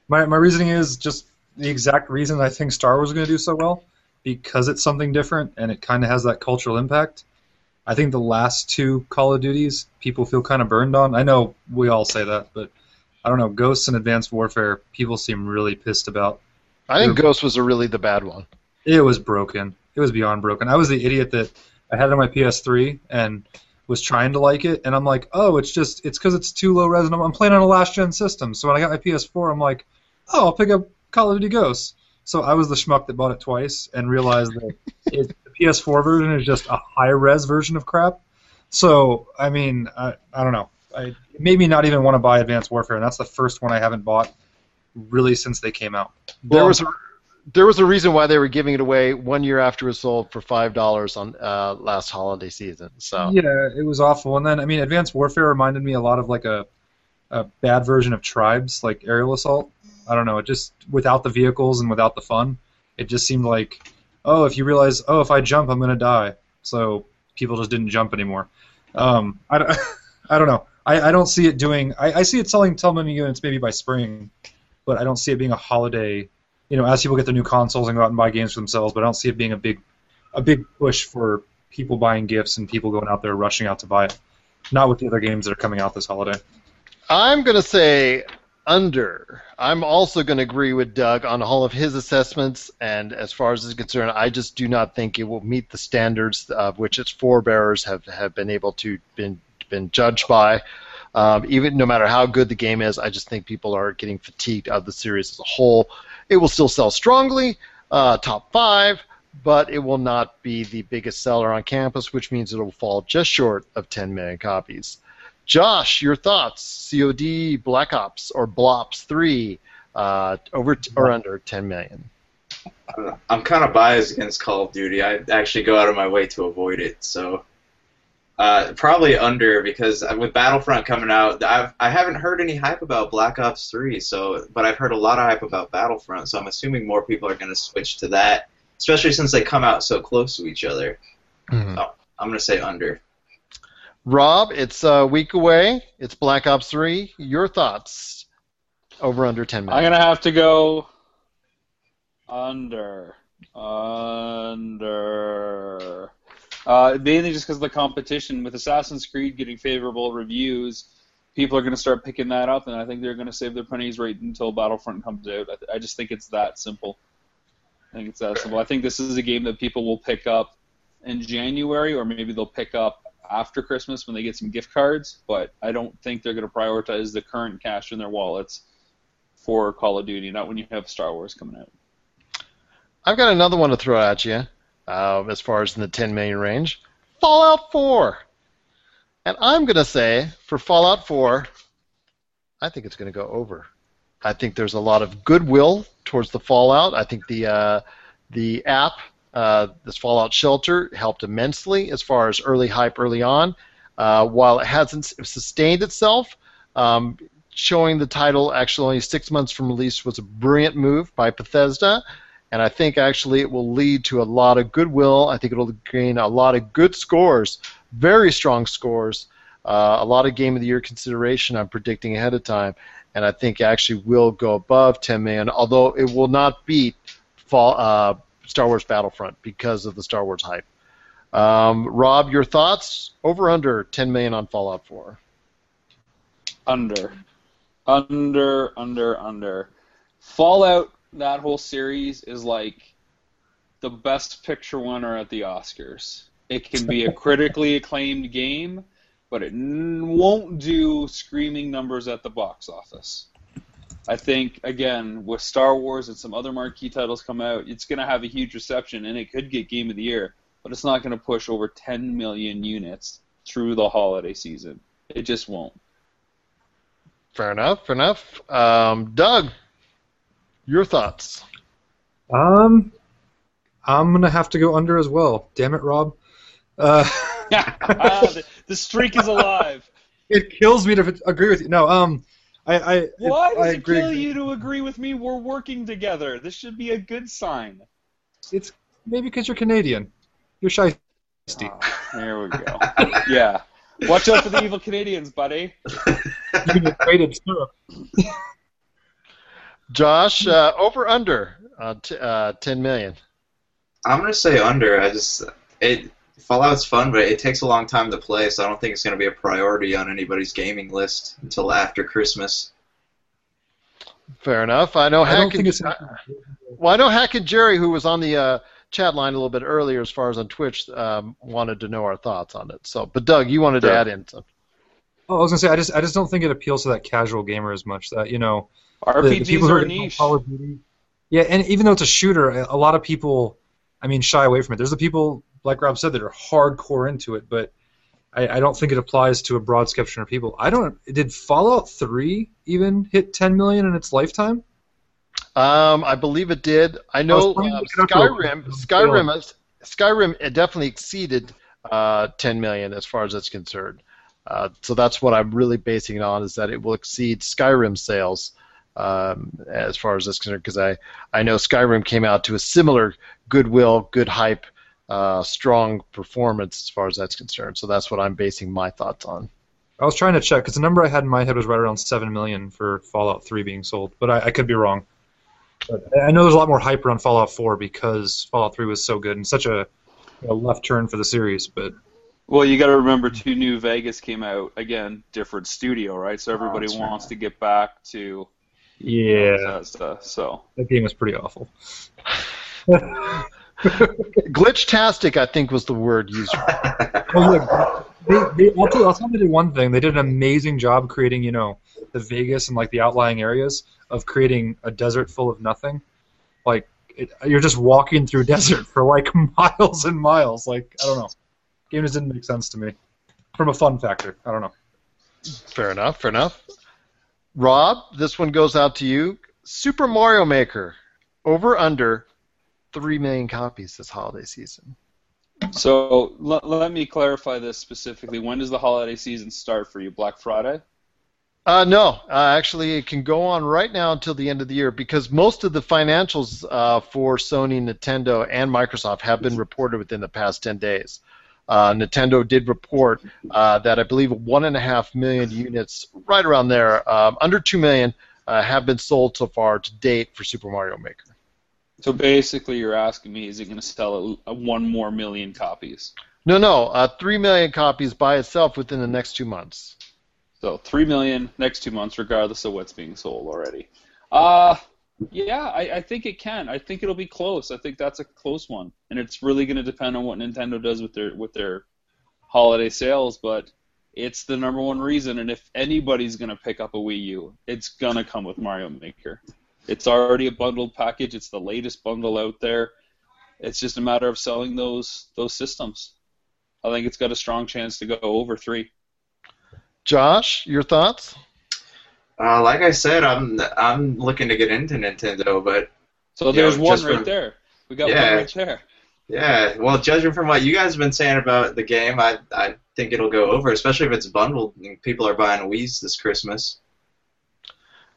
My my reasoning is just the exact reason I think Star Wars is going to do so well because it's something different and it kind of has that cultural impact. I think the last two Call of Duties people feel kind of burned on. I know we all say that, but I don't know. Ghosts and Advanced Warfare, people seem really pissed about. I think Ghost was a really the bad one. It was broken. It was beyond broken. I was the idiot that I had it on my PS3 and was trying to like it, and I'm like, oh, it's just it's because it's too low res, and I'm, playing on a last gen system. So when I got my PS4, I'm like, oh, I'll pick up Call of Duty Ghosts. So I was the schmuck that bought it twice and realized that it, PS4 version is just a high res version of crap. So I mean, I, I don't know. I, me not even want to buy Advanced Warfare, and that's the first one I haven't bought really since they came out. There was a there was a reason why they were giving it away one year after it was sold for five dollars on uh, last holiday season. So Yeah, it was awful. And then, I mean, Advanced Warfare reminded me a lot of like a, a bad version of Tribes, like Aerial Assault. I don't know. It just without the vehicles and without the fun, it just seemed like, oh, if you realize, oh, if I jump, I'm gonna die. So people just didn't jump anymore. Um, I, don't- I don't know. I, I don't see it doing. I, I see it selling 10 million units maybe by spring, but I don't see it being a holiday. You know, as people get their new consoles and go out and buy games for themselves, but I don't see it being a big, a big push for people buying gifts and people going out there rushing out to buy it. Not with the other games that are coming out this holiday. I'm gonna say under. I'm also going to agree with Doug on all of his assessments, and as far as is concerned, I just do not think it will meet the standards of which its forebearers have, have been able to been been judged by. Um, even no matter how good the game is, I just think people are getting fatigued of the series as a whole. It will still sell strongly, uh, top five, but it will not be the biggest seller on campus, which means it will fall just short of 10 million copies. Josh, your thoughts? COD, Black Ops, or Blops 3, uh, over t- or under 10 million? I'm kind of biased against Call of Duty. I actually go out of my way to avoid it. So uh, probably under because with Battlefront coming out, I've I haven't heard any hype about Black Ops 3. So, but I've heard a lot of hype about Battlefront. So I'm assuming more people are going to switch to that, especially since they come out so close to each other. Mhm. So I'm going to say under. Rob, it's a week away. It's Black Ops 3. Your thoughts? Over under 10 minutes? I'm gonna have to go under, under. Uh, mainly just because of the competition with Assassin's Creed getting favorable reviews, people are gonna start picking that up, and I think they're gonna save their pennies right until Battlefront comes out. I, th- I just think it's that simple. I think it's that simple. I think this is a game that people will pick up in January, or maybe they'll pick up after Christmas when they get some gift cards. But I don't think they're going to prioritize the current cash in their wallets for Call of Duty, not when you have Star Wars coming out. I've got another one to throw at you uh, as far as in the 10 million range Fallout 4. And I'm going to say for Fallout 4, I think it's going to go over. I think there's a lot of goodwill towards the Fallout. I think the uh, the app, uh, this Fallout Shelter, helped immensely as far as early hype early on. Uh, while it hasn't sustained itself, um, showing the title actually only six months from release was a brilliant move by Bethesda. And I think actually it will lead to a lot of goodwill. I think it'll gain a lot of good scores, very strong scores, uh, a lot of Game of the Year consideration. I'm predicting ahead of time, and I think actually will go above 10 million, although it will not beat Fall, uh, Star Wars Battlefront because of the Star Wars hype. Um, Rob, your thoughts? Over under 10 million on Fallout 4. Under. Under, under, under. Fallout, that whole series is like the best picture winner at the Oscars. It can be a critically acclaimed game, but it n- won't do screaming numbers at the box office. I think, again, with Star Wars and some other marquee titles come out, it's going to have a huge reception and it could get Game of the Year, but it's not going to push over 10 million units through the holiday season. It just won't. Fair enough, fair enough. Um, Doug, your thoughts? Um, I'm gonna have to go under as well. Damn it, Rob. Uh, the, the streak is alive. it kills me to agree with you. No, um, I, I, Why does I it agree. kill you to agree with me? We're working together. This should be a good sign. It's maybe because you're Canadian. You're shy. There we go. yeah. Watch out for the evil Canadians, buddy. You get traded syrup. Josh, uh, over under uh, t- uh, 10 million. I'm gonna say under. I just it Fallout's fun, but it takes a long time to play, so I don't think it's gonna be a priority on anybody's gaming list until after Christmas. Fair enough. I know I Hack and, it's. well, I know Hack and Jerry, who was on the uh, chat line a little bit earlier, as far as on Twitch, um, wanted to know our thoughts on it. So, but Doug, you wanted to add in something. Oh, I was gonna say I just I just don't think it appeals to that casual gamer as much. That you know, the- the RPGs people who are getting niche. Call of Duty. Yeah, and even though it's a shooter, a a lot of people, I mean, shy away from it. There's the people, like Rob said, that are hardcore into it, but I, I don't think it applies to a broad spectrum of people. I don't. Did Fallout Three even hit 10 million in its lifetime? Um, I believe it did. I know to uh, look it up real Skyrim. Skyrim. Skyrim it definitely exceeded uh, 10 million as far as it's concerned. Uh, so that's what I'm really basing it on is that it will exceed Skyrim sales um, as far as that's concerned because I I know Skyrim came out to a similar goodwill, good hype, uh, strong performance as far as that's concerned. So that's what I'm basing my thoughts on. I was trying to check because the number I had in my head was right around seven million for Fallout 3 being sold, but I, I could be wrong. But I know there's a lot more hype around Fallout 4 because Fallout 3 was so good and such a, a left turn for the series. But Well, you got to remember too. New Vegas came out again, different studio, right? So everybody that's wants to get back to yeah, that stuff. So that game was pretty awful. Glitchtastic, I think, was the word used. Oh, yeah. They, they, I'll, tell, I'll tell you they did one thing. They did an amazing job creating, you know, the Vegas and like the outlying areas of creating a desert full of nothing. Like it, you're just walking through desert for like miles and miles. Like I don't know, game just didn't make sense to me from a fun factor. I don't know. Fair enough. Fair enough. Rob, this one goes out to you. Super Mario Maker, over under three million copies this holiday season. So l- let me clarify this specifically. When does the holiday season start for you? Black Friday? Uh, no, uh, actually, it can go on right now until the end of the year because most of the financials uh, for Sony, Nintendo, and Microsoft have been reported within the past 10 days. Uh, Nintendo did report uh, that I believe one and a half million units, right around there, um, under two million, uh, have been sold so far to date for Super Mario Maker. So basically, you're asking me, is it going to sell a, a one more million copies? No, no, uh, three million copies by itself within the next two months. So three million next two months, regardless of what's being sold already. Uh yeah, I, I think it can. I think it'll be close. I think that's a close one, and it's really going to depend on what Nintendo does with their with their holiday sales. But it's the number one reason, and if anybody's going to pick up a Wii U, it's going to come with Mario Maker. It's already a bundled package. It's the latest bundle out there. It's just a matter of selling those those systems. I think it's got a strong chance to go over three. Josh, your thoughts? Uh, like I said, I'm I'm looking to get into Nintendo, but So there's know, one right from- there. We got Yeah. one right there. Yeah, well, judging from what you guys have been saying about the game, I I think it'll go over, especially if it's bundled and people are buying Wii's this Christmas.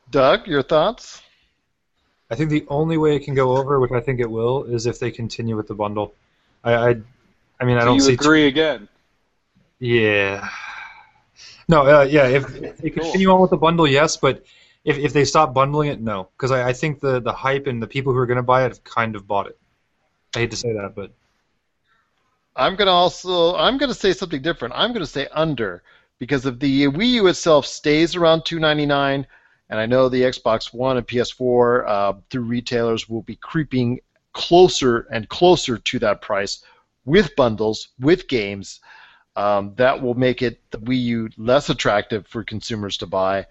Doug, your thoughts? I think the only way it can go over, which I think it will, is if they continue with the bundle. I, I, I mean, I Do don't you see. You agree again? Yeah. No, uh, yeah. If, if they continue on with the bundle, yes. But if, if they stop bundling it, no. Because I, I think the, the hype and the people who are going to buy it have kind of bought it. I hate to say that, but I'm gonna also I'm gonna say something different. I'm gonna say under because if the Wii U itself stays around 299, and I know the Xbox One and PS4 uh, through retailers will be creeping closer and closer to that price with bundles with games. Um, that will make it the Wii U less attractive for consumers to buy.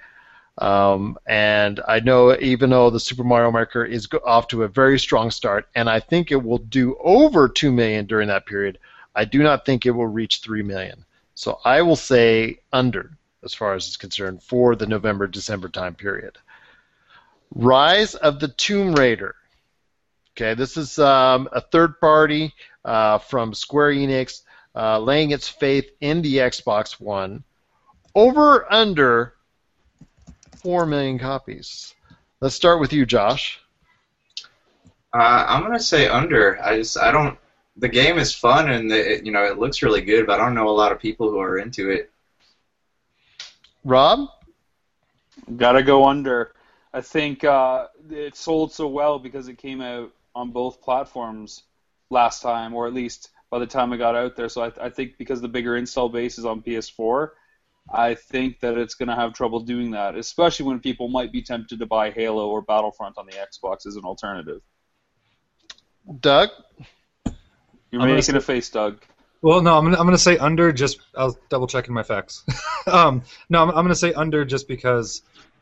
Um, and I know even though the Super Mario Maker is off to a very strong start, and I think it will do over two million during that period, I do not think it will reach three million. So I will say under as far as it's concerned for the November December time period. Rise of the Tomb Raider. Okay, this is um, a third party uh, from Square Enix uh, laying its faith in the Xbox One. Over under 4 million copies. Let's start with you, Josh. Uh, I'm gonna say under. I just I don't. The game is fun and the, it, you know it looks really good, but I don't know a lot of people who are into it. Rob? Gotta go under. I think uh, it sold so well because it came out on both platforms last time, or at least by the time it got out there. So I, I think because the bigger install base is on PS4, I think that it's going to have trouble doing that, especially when people might be tempted to buy Halo or Battlefront on the Xbox as an alternative. Doug? You're I'm making say- a face, Doug. Well, no, I'm gonna, I'm gonna say under. Just I'll double check in my facts. um, no, I'm, I'm gonna say under just because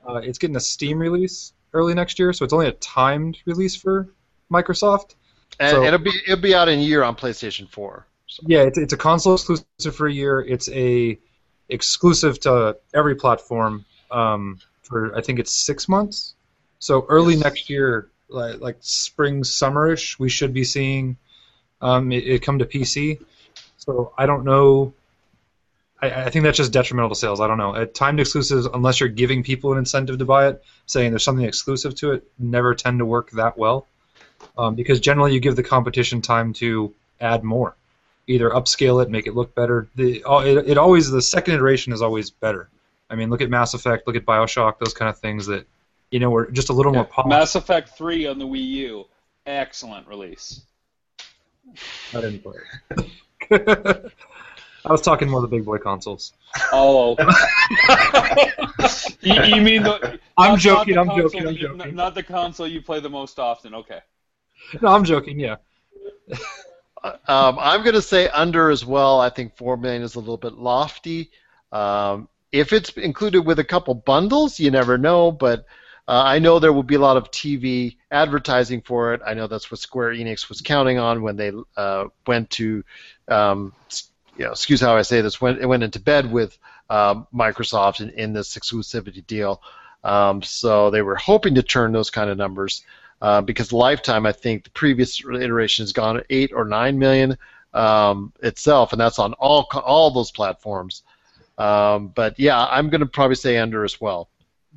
uh, it's getting a Steam release early next year, so it's only a timed release for Microsoft. And So- it'll be it'll be out in a year on PlayStation 4. Yeah, it's, it's a console exclusive for a year. It's a exclusive to every platform um, for I think it's six months. So early next year, like, like spring summerish, we should be seeing um, it, it come to PC. So I don't know. I, I think that's just detrimental to sales. I don't know. At timed exclusives, unless you're giving people an incentive to buy it, saying there's something exclusive to it, never tend to work that well. Um, because generally you give the competition time to add more, either upscale it, make it look better. The oh, it, it always the second iteration is always better. I mean, look at Mass Effect, look at Bioshock, those kind of things that you know were just a little more polished. Mass Effect 3 on the Wii U. Excellent release. I didn't play it. I was talking more of the big boy consoles. Oh. you, you mean the. I'm not- joking, not I'm the joking, I'm that you- joking. Not the console you play the most often. Okay. No, I'm joking. Yeah. Um, I'm going to say under as well. I think four million is a little bit lofty. Um, if it's included with a couple bundles, you never know. But uh, I know there will be a lot of TV advertising for it. I know that's what Square Enix was counting on when they uh, went to, um, you know, excuse how I say this, went it went into bed with um, Microsoft in, in this exclusivity deal. Um, so they were hoping to turn those kind of numbers uh, because Lifetime, I think the previous iteration has gone eight or nine million um, itself, and that's on all all those platforms. Um, but yeah, I'm going to probably say under as well.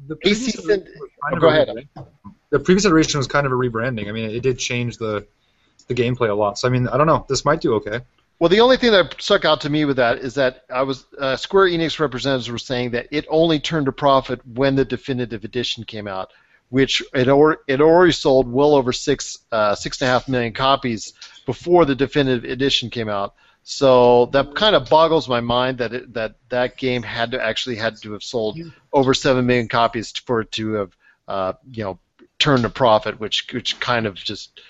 The previous iteration was oh, kind of go a ahead. The previous iteration was kind of a rebranding. I mean, it did change the the gameplay a lot. So I mean, I don't know. This might do okay. Well, the only thing that stuck out to me with that is that I was uh, Square Enix representatives were saying that it only turned a profit when the definitive edition came out, which it, or, it already sold well over six uh, six and a half million copies before the definitive edition came out. So that kind of boggles my mind that it, that that game had to actually had to have sold over seven million copies for it to have uh, you know turned a profit, which which kind of just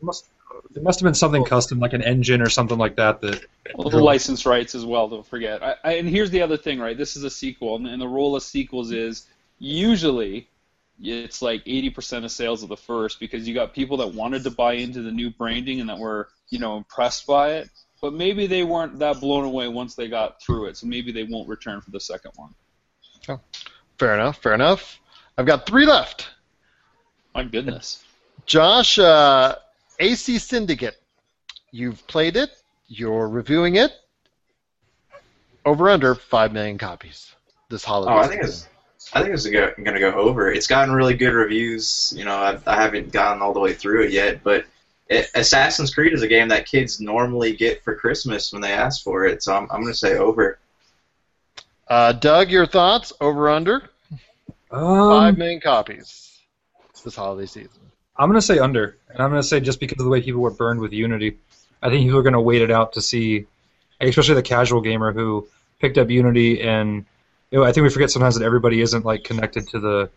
Must there must have been something custom, like an engine or something like that. That Well, the license rights as well. Don't forget. I, I, and here's the other thing, right? This is a sequel, and, and the role of sequels is usually it's like 80% of sales of the first because you got people that wanted to buy into the new branding and that were you know impressed by it, but maybe they weren't that blown away once they got through it, so maybe they won't return for the second one. Oh, fair enough. Fair enough. I've got three left. My goodness. Josh, uh, AC Syndicate. You've played it. You're reviewing it. Over under five million copies this holiday. Oh, I think it's I think it's going to go over. It's gotten really good reviews. You know, I've, I haven't gotten all the way through it yet, but it, Assassin's Creed is a game that kids normally get for Christmas when they ask for it. So I'm, I'm going to say over. Uh, Doug, your thoughts? Over under Um, five million copies this holiday season. I'm gonna say under, and I'm gonna say just because of the way people were burned with Unity, I think people are gonna wait it out to see, especially the casual gamer who picked up Unity, and you know, I think we forget sometimes that everybody isn't like connected to the,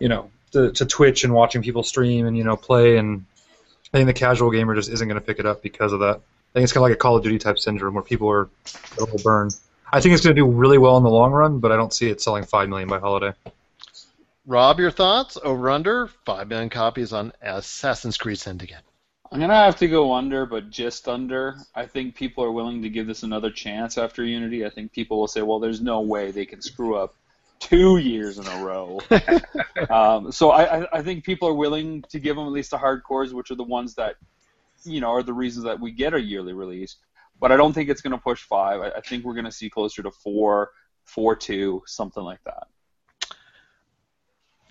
you know, to, to Twitch and watching people stream and you know play, and I think the casual gamer just isn't gonna pick it up because of that. I think it's kind of like a Call of Duty type syndrome where people are a little burned. I think it's gonna do really well in the long run, but I don't see it selling five million by holiday. Rob, your thoughts? Over under five million copies on Assassin's Creed Syndicate. I'm gonna have to go under, but just under. I think people are willing to give this another chance after Unity. I think people will say, "Well, there's no way they can screw up two years in a row." um, so I, I, I think people are willing to give them at least the hardcores, which are the ones that, you know, are the reasons that we get a yearly release. But I don't think it's gonna push five. I, I think we're gonna see closer to four, four two, something like that.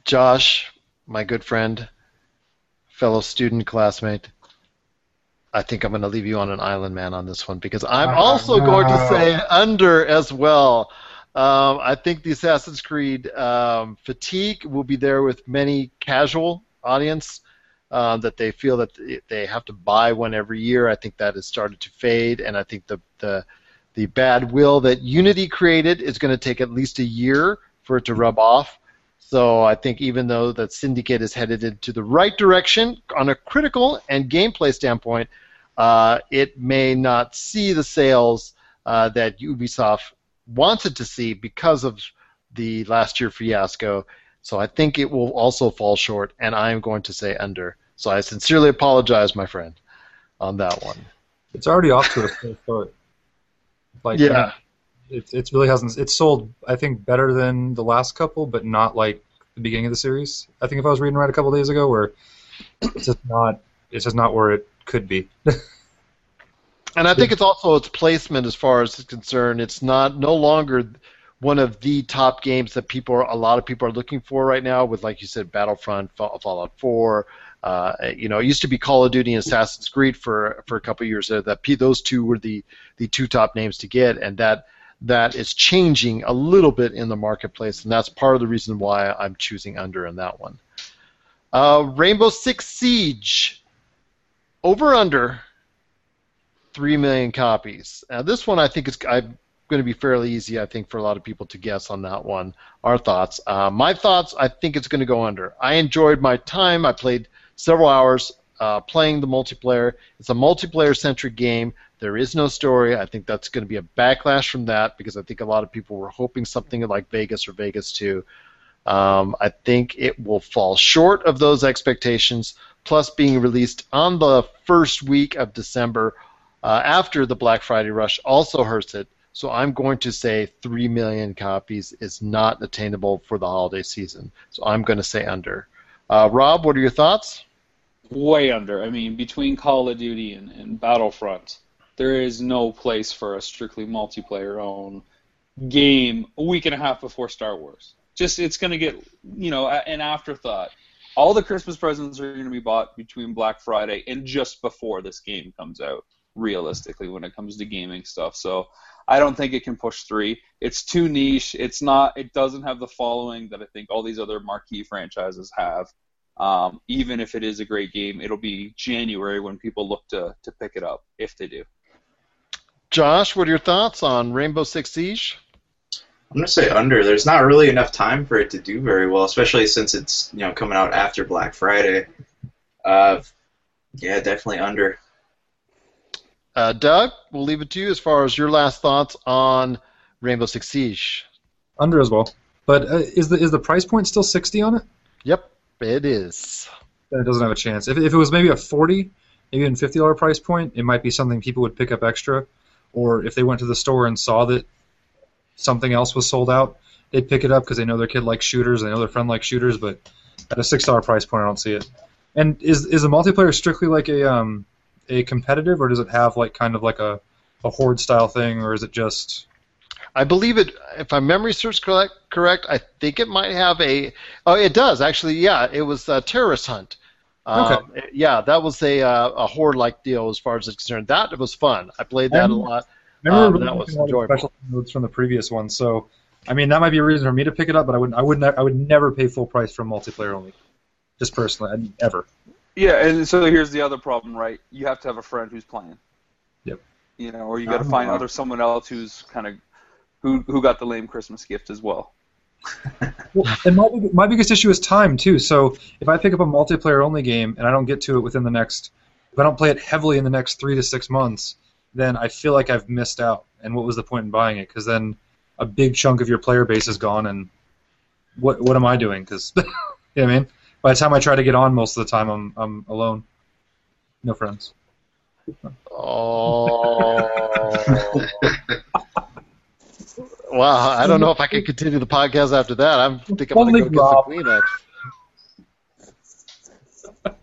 Josh, my good friend, fellow student classmate, I think I'm going to leave you on an island, man, on this one because I'm also going to say under as well. Um, I think the Assassin's Creed um, fatigue will be there with many casual audience um, that they feel that they have to buy one every year. I think that has started to fade, and I think the the the bad will that Unity created is going to take at least a year for it to rub off. So I think even though that Syndicate is headed into the right direction on a critical and gameplay standpoint, uh, it may not see the sales uh, that Ubisoft wants it to see because of the last year fiasco. So I think it will also fall short, and I am going to say under. So I sincerely apologize, my friend, on that one. It's already off to a slow start. Like, Yeah. It, it really hasn't. It's sold, I think, better than the last couple, but not like the beginning of the series. I think if I was reading right a couple days ago, where it's just not, it's just not where it could be. And I think it's also its placement as far as it's concerned. It's not no longer one of the top games that people are, a lot of people are looking for right now. With like you said, Battlefront, Fallout 4. Uh, you know, it used to be Call of Duty and Assassin's Creed for for a couple of years there. That those two were the the two top names to get, and that that is changing a little bit in the marketplace, and that's part of the reason why I'm choosing under in that one. Uh, Rainbow Six Siege, over under three million copies. Now this one I think is I'm going to be fairly easy. I think for a lot of people to guess on that one. Our thoughts. Uh, my thoughts. I think it's going to go under. I enjoyed my time. I played several hours uh, playing the multiplayer. It's a multiplayer centric game. There is no story. I think that's going to be a backlash from that because I think a lot of people were hoping something like Vegas or Vegas 2. Um, I think it will fall short of those expectations. Plus, being released on the first week of December uh, after the Black Friday rush also hurts it. So I'm going to say 3 million copies is not attainable for the holiday season. So I'm going to say under. Uh, Rob, what are your thoughts? Way under. I mean, between Call of Duty and, and Battlefront, there is no place for a strictly multiplayer own game a week and a half before Star Wars. Just it's going to get you know an afterthought. All the Christmas presents are going to be bought between Black Friday and just before this game comes out. Realistically, when it comes to gaming stuff, so I don't think it can push three. It's too niche. It's not. It doesn't have the following that I think all these other marquee franchises have. Um, even if it is a great game, it'll be January when people look to to pick it up if they do. Josh, what are your thoughts on Rainbow Six Siege? I'm gonna say under. There's not really enough time for it to do very well, especially since it's you know coming out after Black Friday. Uh, yeah, definitely under. Uh, Doug, we'll leave it to you as far as your last thoughts on Rainbow Six Siege. Under as well. But uh, is the is the price point still sixty on it? Yep, it is. Then it doesn't have a chance. If, if it was maybe a forty, maybe even fifty dollar price point, it might be something people would pick up extra. Or if they went to the store and saw that something else was sold out, they'd pick it up because they know their kid likes shooters, they know their friend likes shooters. But at a six dollar price point, I don't see it. And is is the multiplayer strictly like a um a competitive, or does it have like kind of like a a horde style thing, or is it just I believe it. If my memory serves correct, correct, I think it might have a. Oh, it does actually. Yeah, it was a terrorist hunt. Um, Yeah, that was a uh, a horde-like deal as far as it's concerned. That was fun. I played that a Um, lot. I remember Um, that was liking all the enjoyable. special modes from the previous one. So, I mean, that might be a reason for me to pick it up, but I wouldn't. I would. not I would never pay full price for multiplayer only. Just personally, I'd, ever. Yeah, and so here's the other problem, right? You have to have a friend who's playing. Yep. You know, or you got to find other someone else who's kind of who who got the lame Christmas gift as well. Well, and my, my biggest issue is time too. So if I pick up a multiplayer only game and I don't get to it within the next, if I don't play it heavily in the next three to six months, then I feel like I've missed out. And what was the point in buying it? Because then a big chunk of your player base is gone, and what what am I doing? Because you know what I mean. By the time I try to get on, most of the time I'm I'm alone, no friends. Oh. wow, I don't know if I can continue the podcast after that. I'm think I'm going to go get some Kleenex.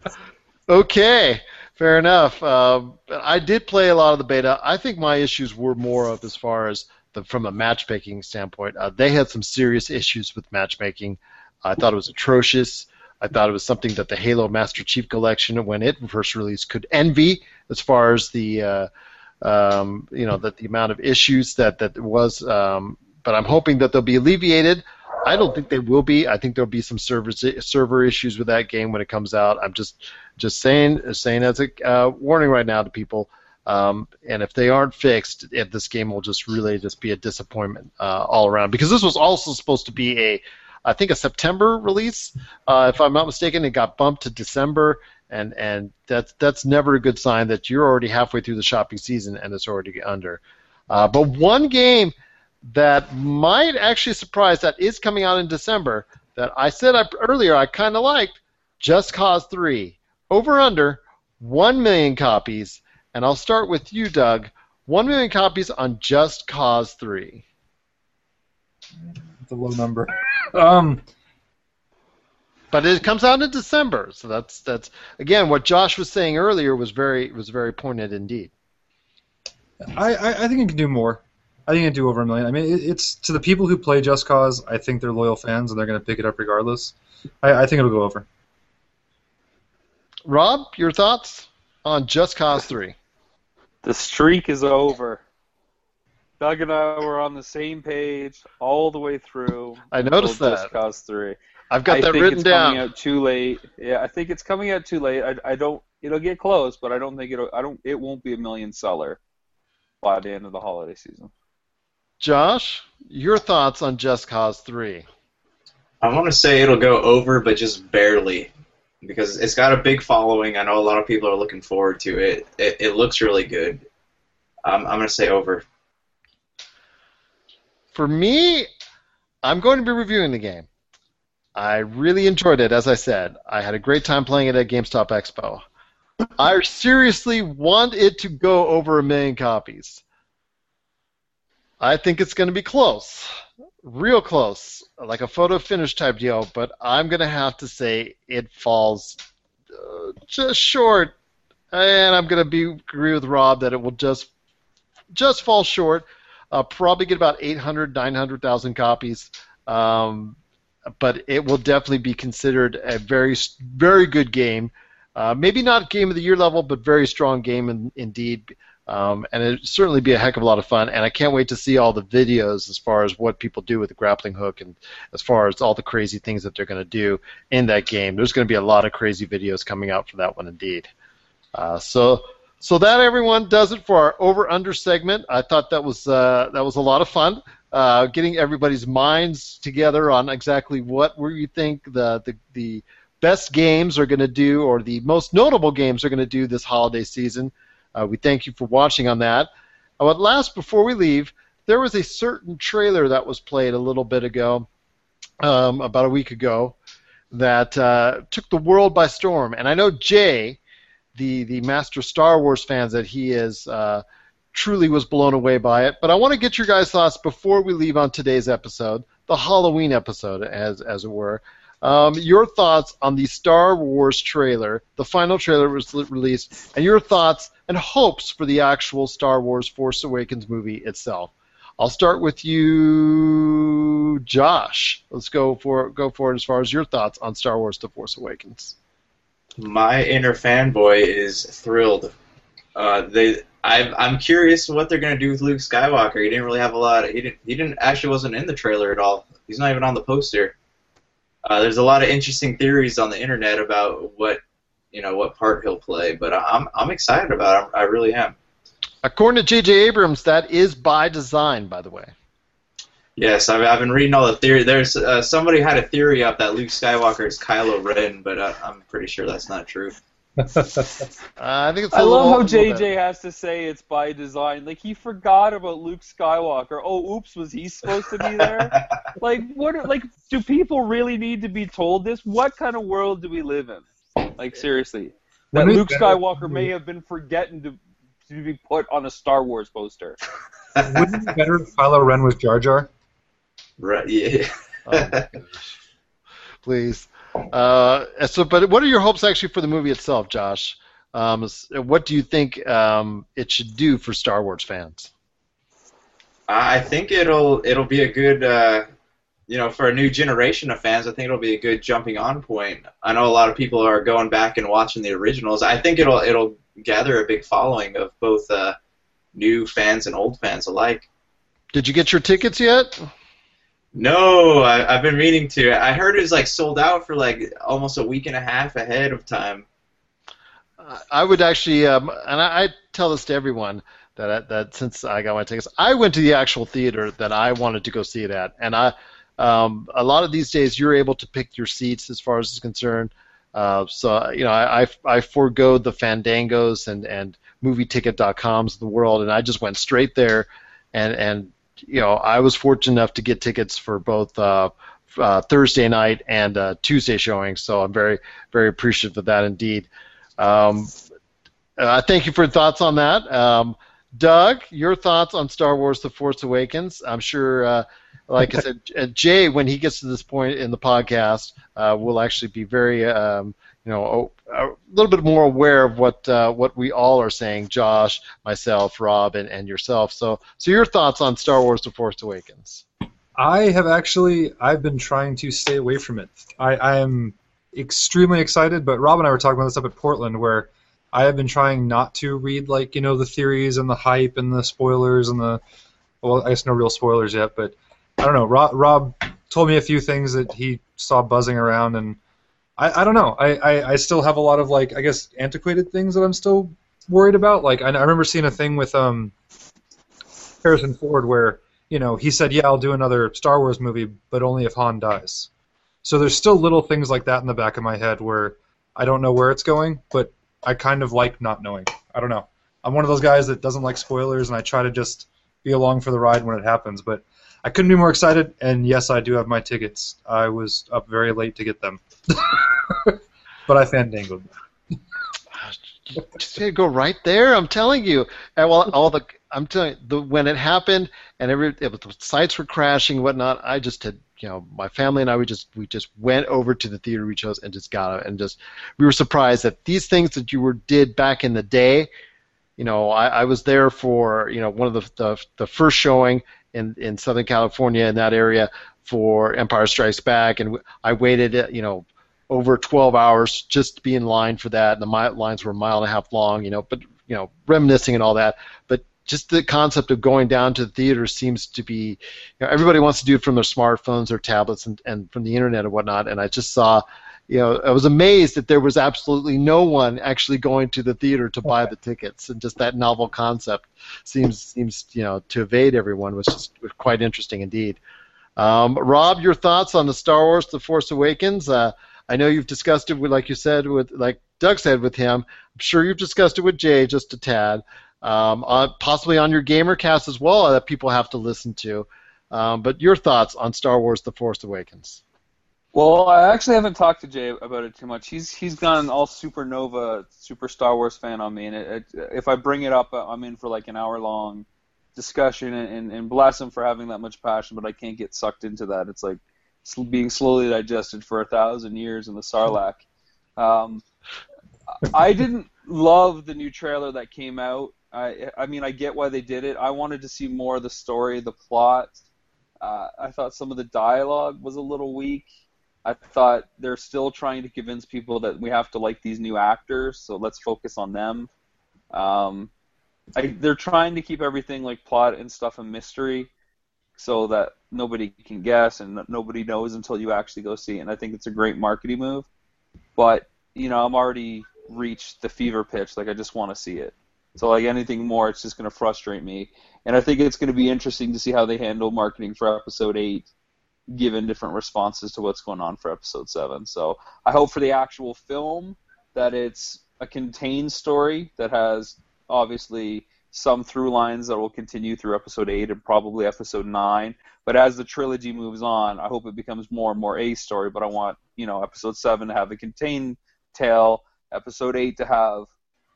Okay, fair enough. Um, I did play a lot of the beta. I think my issues were more of as far as the, from a matchmaking standpoint. Uh, they had some serious issues with matchmaking. I thought it was atrocious. I thought it was something that the Halo Master Chief Collection, when it first released, could envy as far as the uh, um, you know that the amount of issues that that was. Um, but I'm hoping that they'll be alleviated. I don't think they will be. I think there'll be some server server issues with that game when it comes out. I'm just just saying saying as a uh, warning right now to people. Um, and if they aren't fixed, if this game will just really just be a disappointment uh, all around. Because this was also supposed to be a, I think a September release, uh, if I'm not mistaken. It got bumped to December, and and that's that's never a good sign that you're already halfway through the shopping season and it's already under. Uh, but one game that might actually surprise that is coming out in December that I said I, earlier I kind of liked Just Cause 3 over under 1 million copies and I'll start with you Doug 1 million copies on Just Cause 3 It's a low number. Um, but it comes out in December so that's that's again what Josh was saying earlier was very was very pointed indeed I, I, I think it can do more. I think it can do over a million. I mean, it, it's to the people who play Just Cause. I think they're loyal fans and they're going to pick it up regardless. I, I think it'll go over. Rob, your thoughts on Just Cause 3? The streak is over. Doug and I were on the same page all the way through. I noticed that. Just Cause 3. I've got I that think written it's down. coming out too late. Yeah, I think it's coming out too late. I, I don't. It'll get close, but I don't think it'll. I don't. It won't be a million seller by the end of the holiday season. Josh, your thoughts on Just Cause 3? I want to say it'll go over, but just barely, because it's got a big following. I know a lot of people are looking forward to it. It, it looks really good. Um, I'm going to say over. For me, I'm going to be reviewing the game. I really enjoyed it, as I said. I had a great time playing it at GameStop Expo. I seriously want it to go over a million copies. I think it's going to be close, real close, like a photo finish type deal. But I'm going to have to say it falls uh, just short, and I'm going to be agree with Rob that it will just just fall short. Uh, probably get about 800, 900,000 copies. Um, but it will definitely be considered a very, very good game. Uh, maybe not game of the year level, but very strong game in, indeed. Um, and it certainly be a heck of a lot of fun. And I can't wait to see all the videos as far as what people do with the grappling hook and as far as all the crazy things that they're going to do in that game. There's going to be a lot of crazy videos coming out for that one indeed. Uh, so. So that everyone does it for our over under segment. I thought that was uh, that was a lot of fun, uh, getting everybody's minds together on exactly what we think the the, the best games are going to do or the most notable games are going to do this holiday season. Uh, we thank you for watching on that. Uh, but last, before we leave, there was a certain trailer that was played a little bit ago, um, about a week ago, that uh, took the world by storm. And I know Jay the the master Star Wars fans that he is uh, truly was blown away by it. But I want to get your guys' thoughts before we leave on today's episode, the Halloween episode, as as it were. Um, your thoughts on the Star Wars trailer, the final trailer was released, and your thoughts and hopes for the actual Star Wars Force Awakens movie itself. I'll start with you, Josh. Let's go for go for it as far as your thoughts on Star Wars: The Force Awakens. My inner fanboy is thrilled. Uh, they, I, I'm curious what they're gonna do with Luke Skywalker. He didn't really have a lot. Of, he didn't. He didn't actually wasn't in the trailer at all. He's not even on the poster. Uh, there's a lot of interesting theories on the internet about what, you know, what part he'll play. But I'm, I'm excited about it. I really am. According to J.J. Abrams, that is by design, by the way. Yes, I've, I've been reading all the theory. There's uh, somebody had a theory up that Luke Skywalker is Kylo Ren, but uh, I'm pretty sure that's not true. Uh, I think it's. a I love how little bit. JJ has to say it's by design. Like he forgot about Luke Skywalker. Oh, oops, was he supposed to be there? like what? are- Like, do people really need to be told this? What kind of world do we live in? Like seriously, that Luke better- Skywalker may have been forgetting to to be put on a Star Wars poster. Wouldn't it be better if Kylo Ren was Jar Jar? Right? Yeah. Oh. Please. Uh, so, but what are your hopes actually for the movie itself, Josh? Um, what do you think um, it should do for Star Wars fans? I think it'll it'll be a good uh, you know for a new generation of fans. I think it'll be a good jumping on point. I know a lot of people are going back and watching the originals. I think it'll it'll gather a big following of both uh, new fans and old fans alike. Did you get your tickets yet? No, I, I've been meaning to. I heard it was like sold out for like almost a week and a half ahead of time. I would actually, um, and I, I tell this to everyone that I, that since I got my tickets, I went to the actual theater that I wanted to go see it at, and I, um, a lot of these days you're able to pick your seats as far as is concerned. Uh, so you know, I, I I forego the Fandangos and and MovieTicket.coms of the world, and I just went straight there, and and you know, I was fortunate enough to get tickets for both. Uh, uh, Thursday night and uh, Tuesday showing, so I'm very, very appreciative of that indeed. Um, uh, thank you for your thoughts on that. Um, Doug, your thoughts on Star Wars: The Force Awakens? I'm sure, uh, like I said, Jay, when he gets to this point in the podcast, uh, will actually be very, um, you know, a, a, little bit more aware of what uh, what we all are saying. Josh, myself, Rob, and, and yourself. So, so your thoughts on Star Wars: The Force Awakens? I have actually I've been trying to stay away from it. I, I am extremely excited, but Rob and I were talking about this up at Portland where I have been trying not to read like you know the theories and the hype and the spoilers and the well I guess no real spoilers yet, but I don't know. Rob, Rob told me a few things that he saw buzzing around, and I, I don't know. I, I, I still have a lot of like I guess antiquated things that I'm still worried about. Like I, I remember seeing a thing with um Harrison Ford where you know, he said, "Yeah, I'll do another Star Wars movie, but only if Han dies." So there's still little things like that in the back of my head where I don't know where it's going, but I kind of like not knowing. I don't know. I'm one of those guys that doesn't like spoilers, and I try to just be along for the ride when it happens. But I couldn't be more excited, and yes, I do have my tickets. I was up very late to get them, but I fandangled. Just go right there. I'm telling you. And well, all the I'm telling you, the, when it happened and every it the sites were crashing whatnot, I just had you know my family and I we just we just went over to the theater we chose and just got it and just we were surprised that these things that you were did back in the day. You know, I, I was there for you know one of the the, the first showing in in Southern California in that area for Empire Strikes Back, and I waited you know over 12 hours just to be in line for that. And the lines were a mile and a half long, you know, but you know, reminiscing and all that. But just the concept of going down to the theater seems to be, you know, everybody wants to do it from their smartphones or tablets and, and from the internet and whatnot. And I just saw, you know, I was amazed that there was absolutely no one actually going to the theater to buy the tickets, and just that novel concept seems seems you know to evade everyone was just quite interesting indeed. Um, Rob, your thoughts on the Star Wars: The Force Awakens? Uh, I know you've discussed it with, like you said, with like Doug said with him. I'm sure you've discussed it with Jay just a tad. Um, uh, possibly on your GamerCast as well that people have to listen to. Um, but your thoughts on Star Wars: The Force Awakens? Well, I actually haven't talked to Jay about it too much. He's he's gone all supernova, super Star Wars fan on me, and it, it, if I bring it up, I'm in for like an hour long discussion, and, and, and bless him for having that much passion. But I can't get sucked into that. It's like being slowly digested for a thousand years in the Sarlacc. Um, I didn't love the new trailer that came out. I I mean I get why they did it. I wanted to see more of the story, the plot. Uh, I thought some of the dialogue was a little weak. I thought they're still trying to convince people that we have to like these new actors, so let's focus on them. Um, I, they're trying to keep everything like plot and stuff a mystery, so that nobody can guess and nobody knows until you actually go see it. And I think it's a great marketing move. But you know, I'm already reached the fever pitch. Like I just want to see it. So like anything more, it's just going to frustrate me. And I think it's going to be interesting to see how they handle marketing for episode eight, given different responses to what's going on for episode seven. So I hope for the actual film that it's a contained story that has obviously some through lines that will continue through episode 8 and probably episode 9 but as the trilogy moves on i hope it becomes more and more a story. But i want you know episode 7 to have a contained tale episode 8 to have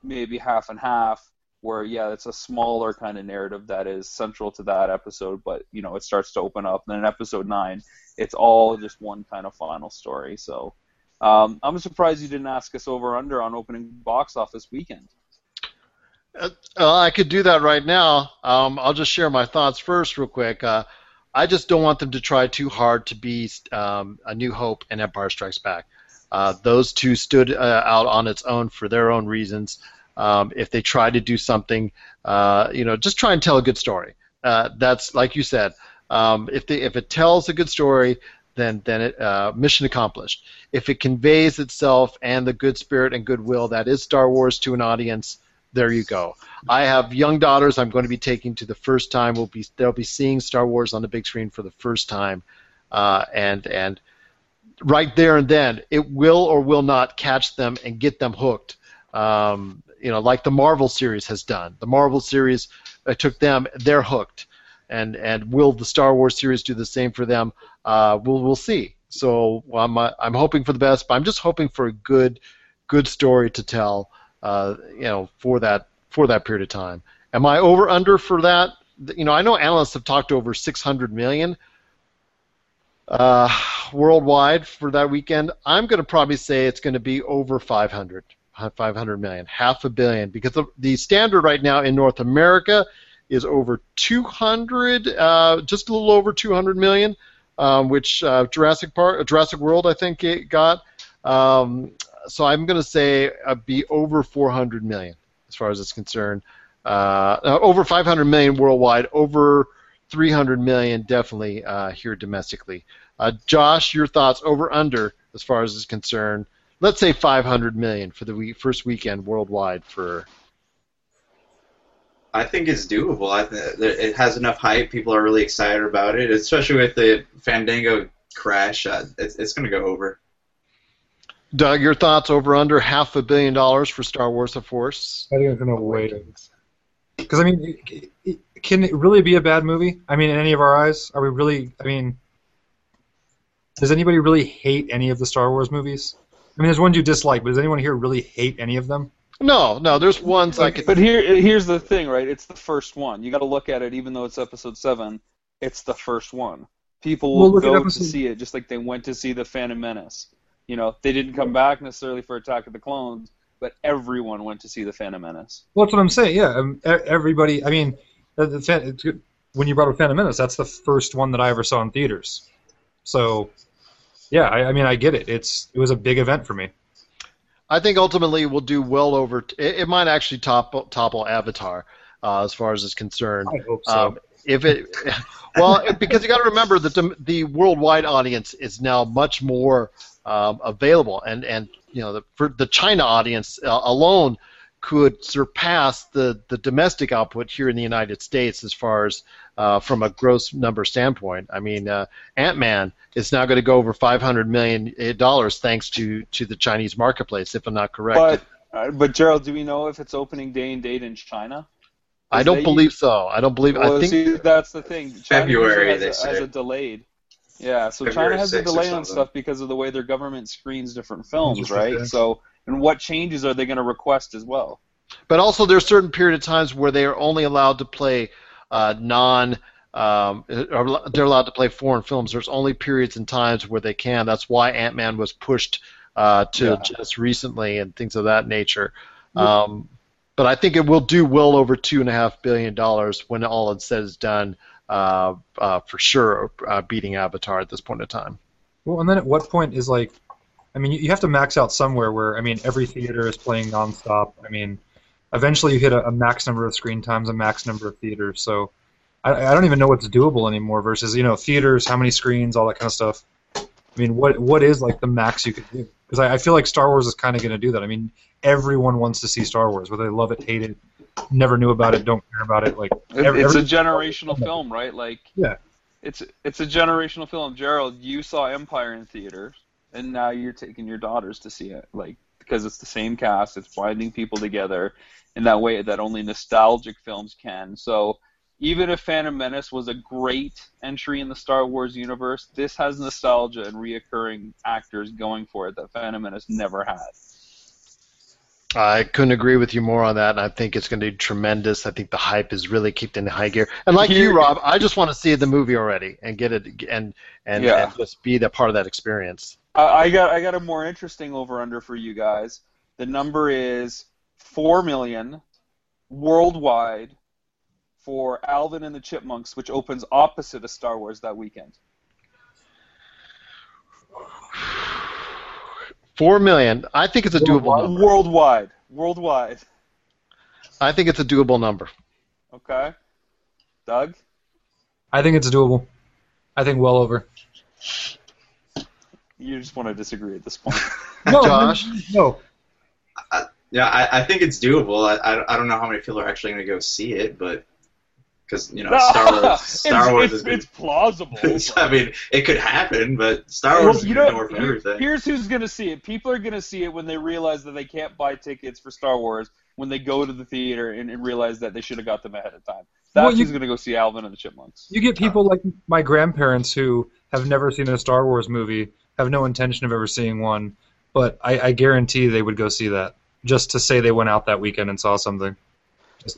maybe half and half where yeah it's a smaller kind of narrative that is central to that episode but you know it starts to open up. And then in episode 9 it's all just one kind of final story. So um, i'm surprised you didn't ask us over under on opening box office weekend uh, I could do that right now. Um, I'll just share my thoughts first, real quick. Uh, I just don't want them to try too hard to be um, A New Hope and Empire Strikes Back. Uh, those two stood uh, out on its own for their own reasons. Um, if they try to do something, uh, you know, just try and tell a good story. Uh, that's like you said. Um, if they if it tells a good story, then then it uh, mission accomplished. If it conveys itself and the good spirit and goodwill that is Star Wars to an audience there you go. I have young daughters. I'm going to be taking to the first time. We'll be they'll be seeing Star Wars on the big screen for the first time, uh, and and right there and then, it will or will not catch them and get them hooked. Um, you know, like the Marvel series has done. The Marvel series uh, took them; they're hooked. And and will the Star Wars series do the same for them? Uh, we'll we'll see. So I'm uh, I'm hoping for the best, but I'm just hoping for a good good story to tell. Uh, you know, for that for that period of time. Am I over under for that? You know, I know analysts have talked over 600 million uh, worldwide for that weekend. I'm going to probably say it's going to be over 500, 500 million, half a billion, because the, the standard right now in North America is over 200, uh, just a little over 200 million, um, which uh, Jurassic Park, Jurassic World, I think it got. Um, so I'm going to say uh, be over 400 million as far as it's concerned. Uh, over 500 million worldwide, over 300 million definitely uh, here domestically. Uh, Josh, your thoughts over under as far as it's concerned? Let's say 500 million for the week, first weekend worldwide for. I think it's doable. I th- it has enough hype. People are really excited about it, especially with the Fandango crash. Uh, it's it's going to go over. Doug, your thoughts over under half a billion dollars for Star Wars: The Force? I think it's going to wait. Because I mean, it, it, can it really be a bad movie? I mean, in any of our eyes, are we really? I mean, does anybody really hate any of the Star Wars movies? I mean, there's ones you dislike, but does anyone here really hate any of them? No, no. There's ones I could. But here, here's the thing, right? It's the first one. You got to look at it, even though it's episode seven. It's the first one. People will Well, look go episode- to see it, just like they went to see the Phantom Menace. You know, they didn't come back necessarily for Attack of the Clones, but everyone went to see the Phantom Menace. Well, that's what I'm saying. Yeah, um, everybody. I mean, the, the, fan- it's good- when you brought up Phantom Menace, that's the first one that I ever saw in theaters. So, yeah, I, I mean, I get it. It's it was a big event for me. I think ultimately we'll do well over. It, it might actually top, topple Avatar uh, as far as is concerned. I hope so. Um, if it, well, because you got to remember that the, the worldwide audience is now much more um, available, and and you know the for the China audience uh, alone could surpass the the domestic output here in the United States as far as uh, from a gross number standpoint. I mean, uh, Ant Man is now going to go over 500 million dollars thanks to to the Chinese marketplace, if I'm not correct. But uh, but Gerald, do we know if it's opening day and date in China? I don't believe so. I don't believe. Well, I think see, that's the thing. China February, usually they has, a, has say. a delayed. Yeah, so February China has a delay on stuff because of the way their government screens different films, Interesting. right? So, and what changes are they going to request as well? But also, there's certain period of times where they are only allowed to play uh, non. Um, or they're allowed to play foreign films. There's only periods and times where they can. That's why Ant Man was pushed uh, to Yeah. just recently and things of that nature. Um, but I think it will do well over two and a half billion dollars when all is said is done. Uh, uh, for sure, uh, beating Avatar at this point in time. Well, and then at what point is like, I mean, you, have to max out somewhere where I mean, every theater is playing nonstop. I mean, eventually you hit a, a max number of screen times, a max number of theaters. So, I, I don't even know what's doable anymore. Versus you know theaters, how many screens, all that kind of stuff. I mean, what what is like the max you could do? Because I, I feel like Star Wars is kind of going to do that. I mean, everyone wants to see Star Wars, whether they love it, hate it, never knew about it, don't care about it. Like every- it's a generational film, right? Like, Yeah. it's it's a generational film. Gerald, you saw Empire in theaters, and now you're taking your daughters to see it, like because it's the same cast, it's binding people together in that way that only nostalgic films can. So. Even if Phantom Menace was a great entry in the Star Wars universe, this has nostalgia and reoccurring actors going for it that Phantom Menace never had. I couldn't agree with you more on that, and I think it's going to be tremendous. I think the hype is really kicked into high gear. And like you, Rob, I just want to see the movie already and get it and and, Yeah. and just be the part of that experience. I got I got a more interesting over under for you guys. The number is four million worldwide for Alvin and the Chipmunks, which opens opposite of Star Wars that weekend. Four million. I think it's a doable number. Worldwide, worldwide. I think it's a doable number. Okay, Doug. I think it's doable. I think well over. You just want to disagree at this point. No, Josh? No. Yeah, I, I think it's doable. I, I, I don't know how many people are actually going to go see it, but because you know Star Wars. Star it's, Wars it's, is good. it's plausible. I mean, it could happen, but Star Wars Well, is you going to know, door for here- everything. here's who's going to see it. People are going to see it when they realize that they can't buy tickets for Star Wars when they go to the theater and, and realize that they should have got them ahead of time. That's Well, you- who's going to go see Alvin and the Chipmunks. You get people like my grandparents who have never seen a Star Wars movie, have no intention of ever seeing one, but I, I guarantee they would go see that just to say they went out that weekend and saw something.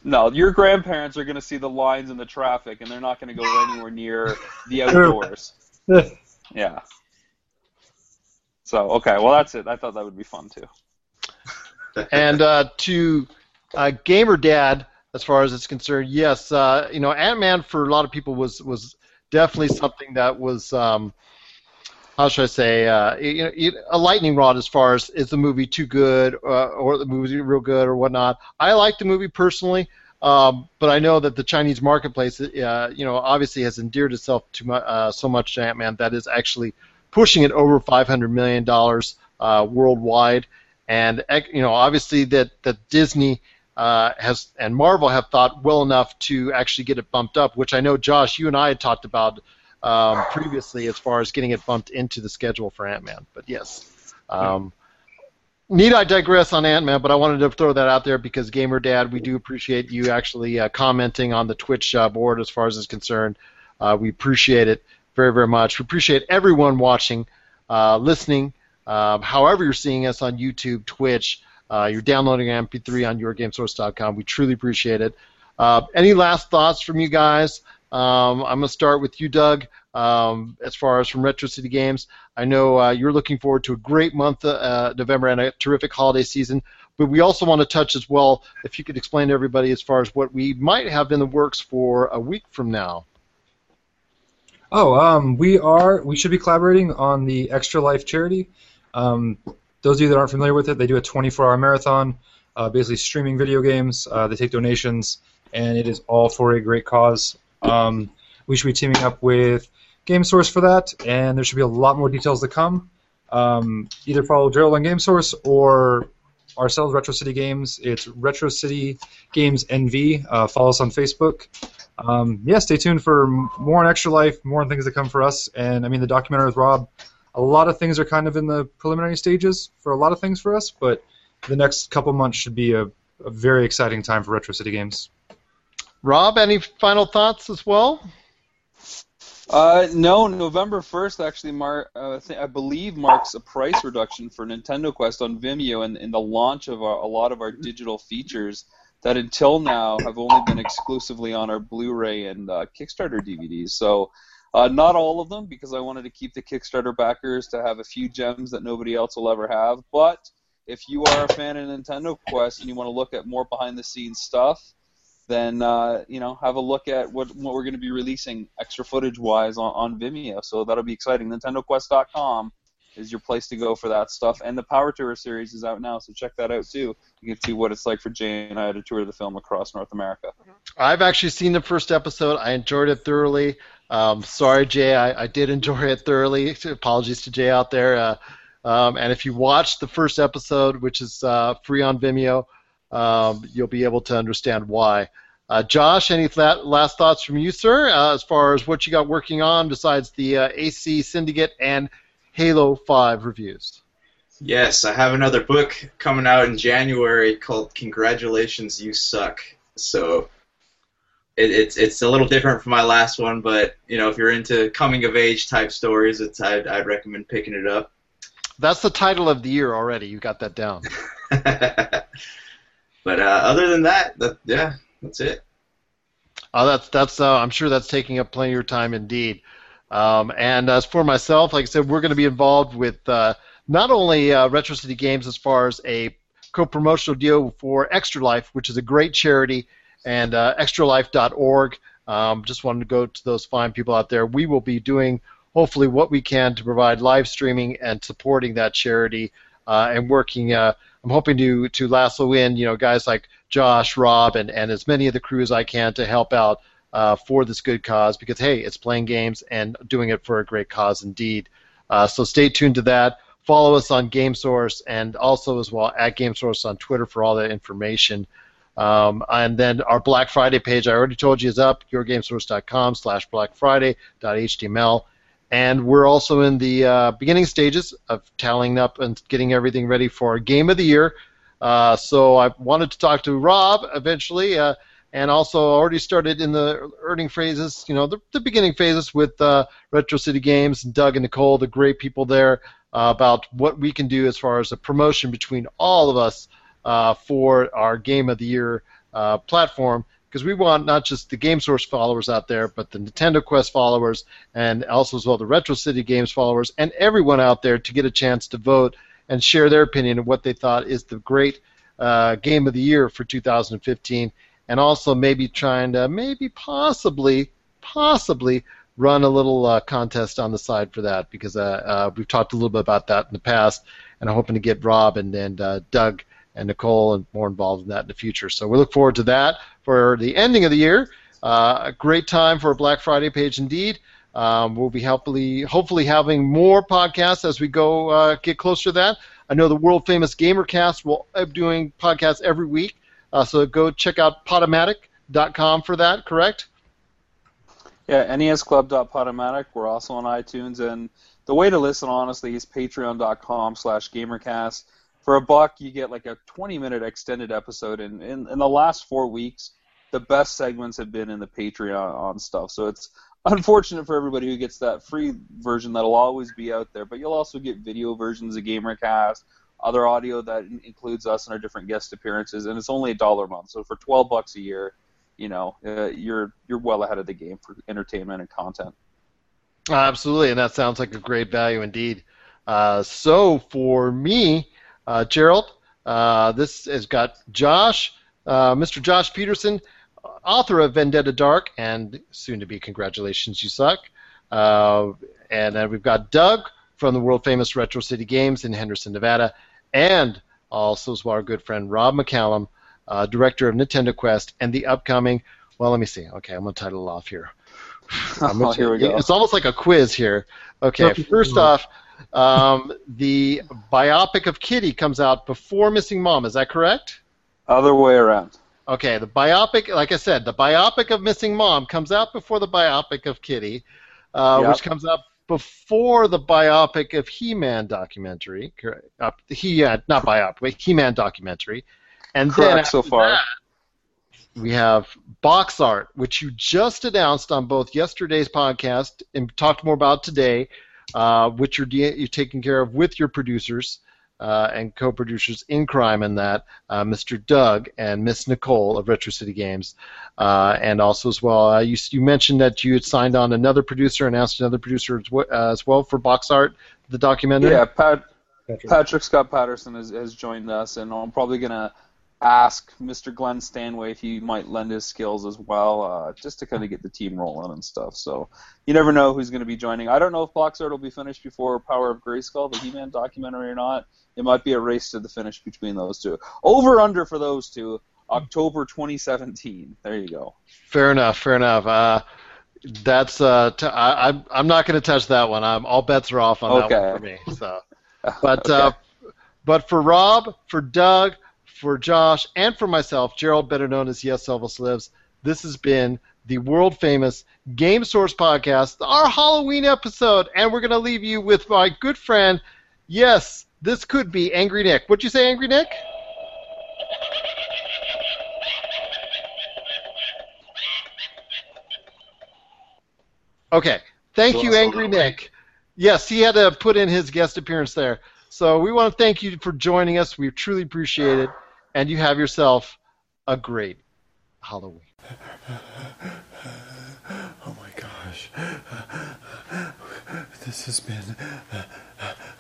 No, your grandparents are going to see the lines and the traffic, and they're not going to go anywhere near the outdoors. Yeah. So okay, well that's it. I thought that would be fun too. and uh, to uh, gamer dad, as far as it's concerned, yes, uh, you know, Ant Man for a lot of people was was definitely something that was. Um, how should I say? Uh, you know, a lightning rod as far as is the movie too good uh, or the movie real good or whatnot. I like the movie personally, um, but I know that the Chinese marketplace, uh, you know, obviously has endeared itself to mu- uh, so much to Ant Man that is actually pushing it over 500 million dollars uh, worldwide, and you know, obviously that that Disney. Uh, has and Marvel have thought well enough to actually get it bumped up, which I know Josh, you and I had talked about um, previously as far as getting it bumped into the schedule for Ant Man. But yes, um, need I digress on Ant Man, but I wanted to throw that out there because Gamer Dad, we do appreciate you actually uh, commenting on the Twitch uh, board as far as is concerned. Uh, we appreciate it very very much. We appreciate everyone watching, uh, listening, uh, however you're seeing us on YouTube, Twitch. Uh, you're downloading MP3 on yourgamesource.com. We truly appreciate it. Uh, any last thoughts from you guys? Um, I'm going to start with you, Doug. Um, as far as from Retro City Games, I know uh, you're looking forward to a great month, uh, November, and a terrific holiday season. But we also want to touch as well, if you could explain to everybody as far as what we might have in the works for a week from now. Oh, um, we are. We should be collaborating on the Extra Life charity. Um, those of you that aren't familiar with it, they do a 24-hour marathon, uh, basically streaming video games. Uh, they take donations, and it is all for a great cause. Um, we should be teaming up with GameSource for that, and there should be a lot more details to come. Um, either follow Gerald on GameSource or ourselves, Retro City Games. It's Retro City Games NV. Uh, follow us on Facebook. Um, yeah, stay tuned for more on Extra Life, more on things that come for us. And I mean, the documentary with Rob, a lot of things are kind of in the preliminary stages for a lot of things for us, but the next couple months should be a, a very exciting time for Retro City Games. Rob, any final thoughts as well? Uh, no, November first actually, Mar- uh, I, believe marks a price reduction for Nintendo Quest on Vimeo and, and the launch of our, a lot of our digital features that until now have only been exclusively on our Blu-ray and uh, Kickstarter DVDs. So, uh, not all of them because I wanted to keep the Kickstarter backers to have a few gems that nobody else will ever have. But if you are a fan of Nintendo Quest and you want to look at more behind-the-scenes stuff, then uh, you know have a look at what what we're going to be releasing extra footage wise on, on Vimeo. So that'll be exciting. NintendoQuest.com is your place to go for that stuff. And the Power Tour series is out now, so check that out too. You can see what it's like for Jay and I to tour the film across North America. I've actually seen the first episode. I enjoyed it thoroughly. Um, sorry, Jay, I, I did enjoy it thoroughly. Apologies to Jay out there. Uh, um, and if you watch the first episode, which is uh, free on Vimeo, um, you'll be able to understand why. Uh, Josh, any th- last thoughts from you, sir, uh, as far as what you got working on besides the uh, AC Syndicate and Halo 5 reviews? Yes, I have another book coming out in January called "Congratulations, You Suck." So it, it's it's a little different from my last one, but you know, if you're into coming of age type stories, it's I'd, I'd recommend picking it up. That's the title of the year already. You got that down. But uh, other than that, that yeah, that's it. Oh, that's that's. Uh, I'm sure that's taking up plenty of your time indeed. Um, and as for myself, like I said, we're going to be involved with uh, not only uh, Retro City Games as far as a co-promotional deal for Extra Life, which is a great charity, and uh, extralife.org. Um, just wanted to go to those fine people out there. We will be doing hopefully what we can to provide live streaming and supporting that charity uh, and working. I'm hoping to to lasso in you know guys like Josh, Rob, and, and as many of the crew as I can to help out uh, for this good cause because hey, it's playing games and doing it for a great cause indeed. Uh, so stay tuned to that. Follow us on GameSource and also as well at GameSource on Twitter for all that information. Um, and then our Black Friday page, I already told you, is up, yourgamesource.com slash blackfriday.html. And we're also in the uh, beginning stages of tallying up and getting everything ready for Game of the Year. Uh, so I wanted to talk to Rob eventually, uh, and also already started in the earning phases, you know, the, the beginning phases with uh, Retro City Games, and Doug and Nicole, the great people there, uh, about what we can do as far as a promotion between all of us uh, for our Game of the Year platform because we want not just the Game Source followers out there, but the Nintendo Quest followers, and also as well the Retro City Games followers, and everyone out there to get a chance to vote and share their opinion of what they thought is the great uh, game of the year for 2015, and also maybe trying to maybe possibly possibly run a little uh, contest on the side for that because uh, uh we've talked a little bit about that in the past, and I'm hoping to get Rob and and uh, Doug and Nicole and more involved in that in the future. So we look forward to that for the ending of the year. Uh, a great time for a Black Friday page indeed. Um, we'll be hopefully hopefully having more podcasts as we go uh, get closer to that. I know the world famous GamerCast will be doing podcasts every week, uh, so go check out Podomatic.com for that. Correct? Yeah, nesclub.podomatic. We're also on iTunes, and the way to listen, honestly, is patreon.com/slash GamerCast for a buck, you get like a 20 minute extended episode. And in, in the last four weeks, the best segments have been in the Patreon on stuff. So it's unfortunate for everybody who gets that free version that'll always be out there. But you'll also get video versions of GamerCast, other audio that includes us and our different guest appearances, and it's only a dollar a month. So for 12 bucks a year, you know, uh, you're you're well ahead of the game for entertainment and content. Absolutely, and that sounds like a great value indeed. Uh, so for me, uh, Gerald. Uh, this has got Josh, uh, Mr. Josh Peterson, author of Vendetta Dark, and soon to be Congratulations, You Suck. Uh, and then we've got Doug from the world famous Retro City Games in Henderson, Nevada, and also our good friend Rob McCallum, uh, director of Nintendo Quest, and the upcoming. Well, let me see. Okay, I'm gonna title it off here. oh, here we go. It's almost like a quiz here. Okay, first off, um, the biopic of Kitty comes out before Missing Mom. Is that correct? Other way around. Okay, the biopic, like I said, the biopic of Missing Mom comes out before the biopic of Kitty, uh, yep. which comes out before the biopic of He-Man documentary. Uh, he, uh, not biopic, He-Man documentary. And Correct then so far. That, we have box art, which you just announced on both yesterday's podcast and talked more about today, uh, which you're, de- you're taking care of with your producers uh, and co-producers in crime in that, uh, Mr. Doug and Miss Nicole of Retro City Games, uh, and also as well, uh, you, you mentioned that you had signed on another producer and asked another producer as, w- as well for box art, the documentary. Yeah, Pat, Patrick. Patrick Scott Patterson has, has joined us, and I'm probably gonna ask Mr. Glenn Stanway if he might lend his skills as well, uh, just to kind of get the team rolling and stuff. So you never know who's going to be joining. I don't know if Box Art will be finished before Power of Grayskull, the He-Man documentary, or not. It might be a race to the finish between those two. Over under for those two, October 2017. There you go. Fair enough. Fair enough. Uh, that's uh, t- I, I'm I'm not going to touch that one. I'm all bets are off on okay. that one for me. So, but okay. uh, but for Rob, for Doug for Josh and for myself, Gerald, better known as Yes Elvis Lives, this has been the world famous Game Source podcast, our Halloween episode, and we're going to leave you with my good friend. Yes, this could be Angry Nick. What'd you say, Angry Nick? Okay. Thank you, Angry Nick. Yes, he had to put in his guest appearance there. So we want to thank you for joining us. We truly appreciate it and you have yourself a great Halloween. Oh my gosh. This has been uh,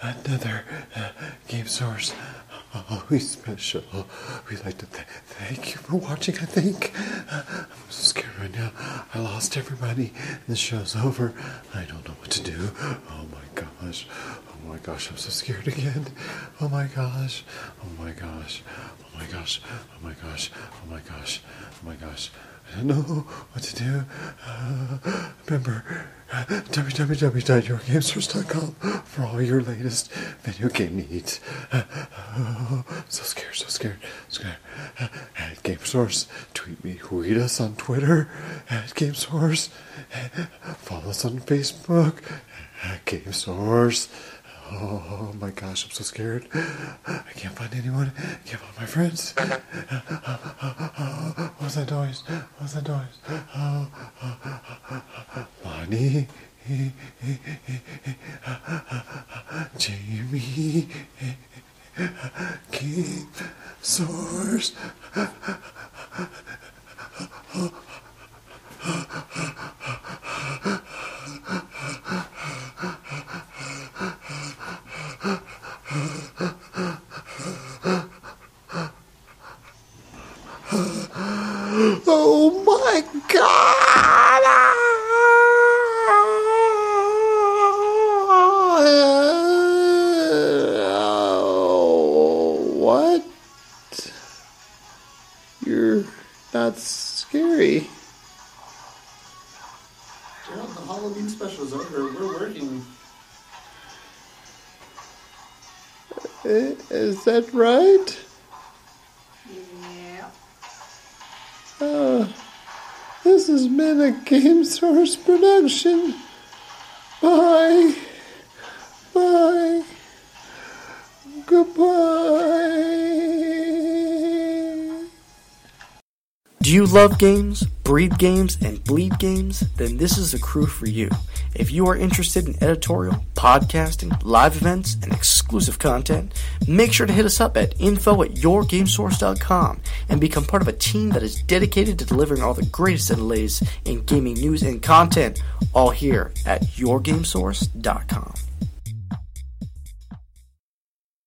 another uh, Game Source Oh, Halloween special. We'd like to th- thank you for watching, I think. I'm so scared right now. I lost everybody. The show's over. I don't know what to do. Oh my gosh. Oh my gosh, I'm so scared again. Oh my gosh. Oh my gosh. Oh my gosh. Oh my gosh. Oh my gosh. Oh my gosh. I don't know what to do. Uh, remember, uh, for all your latest video game needs. Uh, oh, so scared, so scared, scared. Uh, at GameSource, tweet me, tweet us on Twitter at GameSource. Follow us on Facebook at GameSource. Oh my gosh, I'm so scared. I can't find anyone. I can't find my friends. What's that noise? What's that noise? Bonnie. Jamie. Game Source. Oh my god! What? You're not scary. Gerald, the Halloween special is over. We're working. Is that right? Yeah. Uh, this has been a Game Source production. Bye. Bye. Goodbye. Do you love games, breed games, and bleed games? Then this is the crew for you. If you are interested in editorial, podcasting, live events, and exclusive content, make sure to hit us up at info at yourgamesource.com and become part of a team that is dedicated to delivering all the greatest and latest in gaming news and content, all here at yourgamesource.com.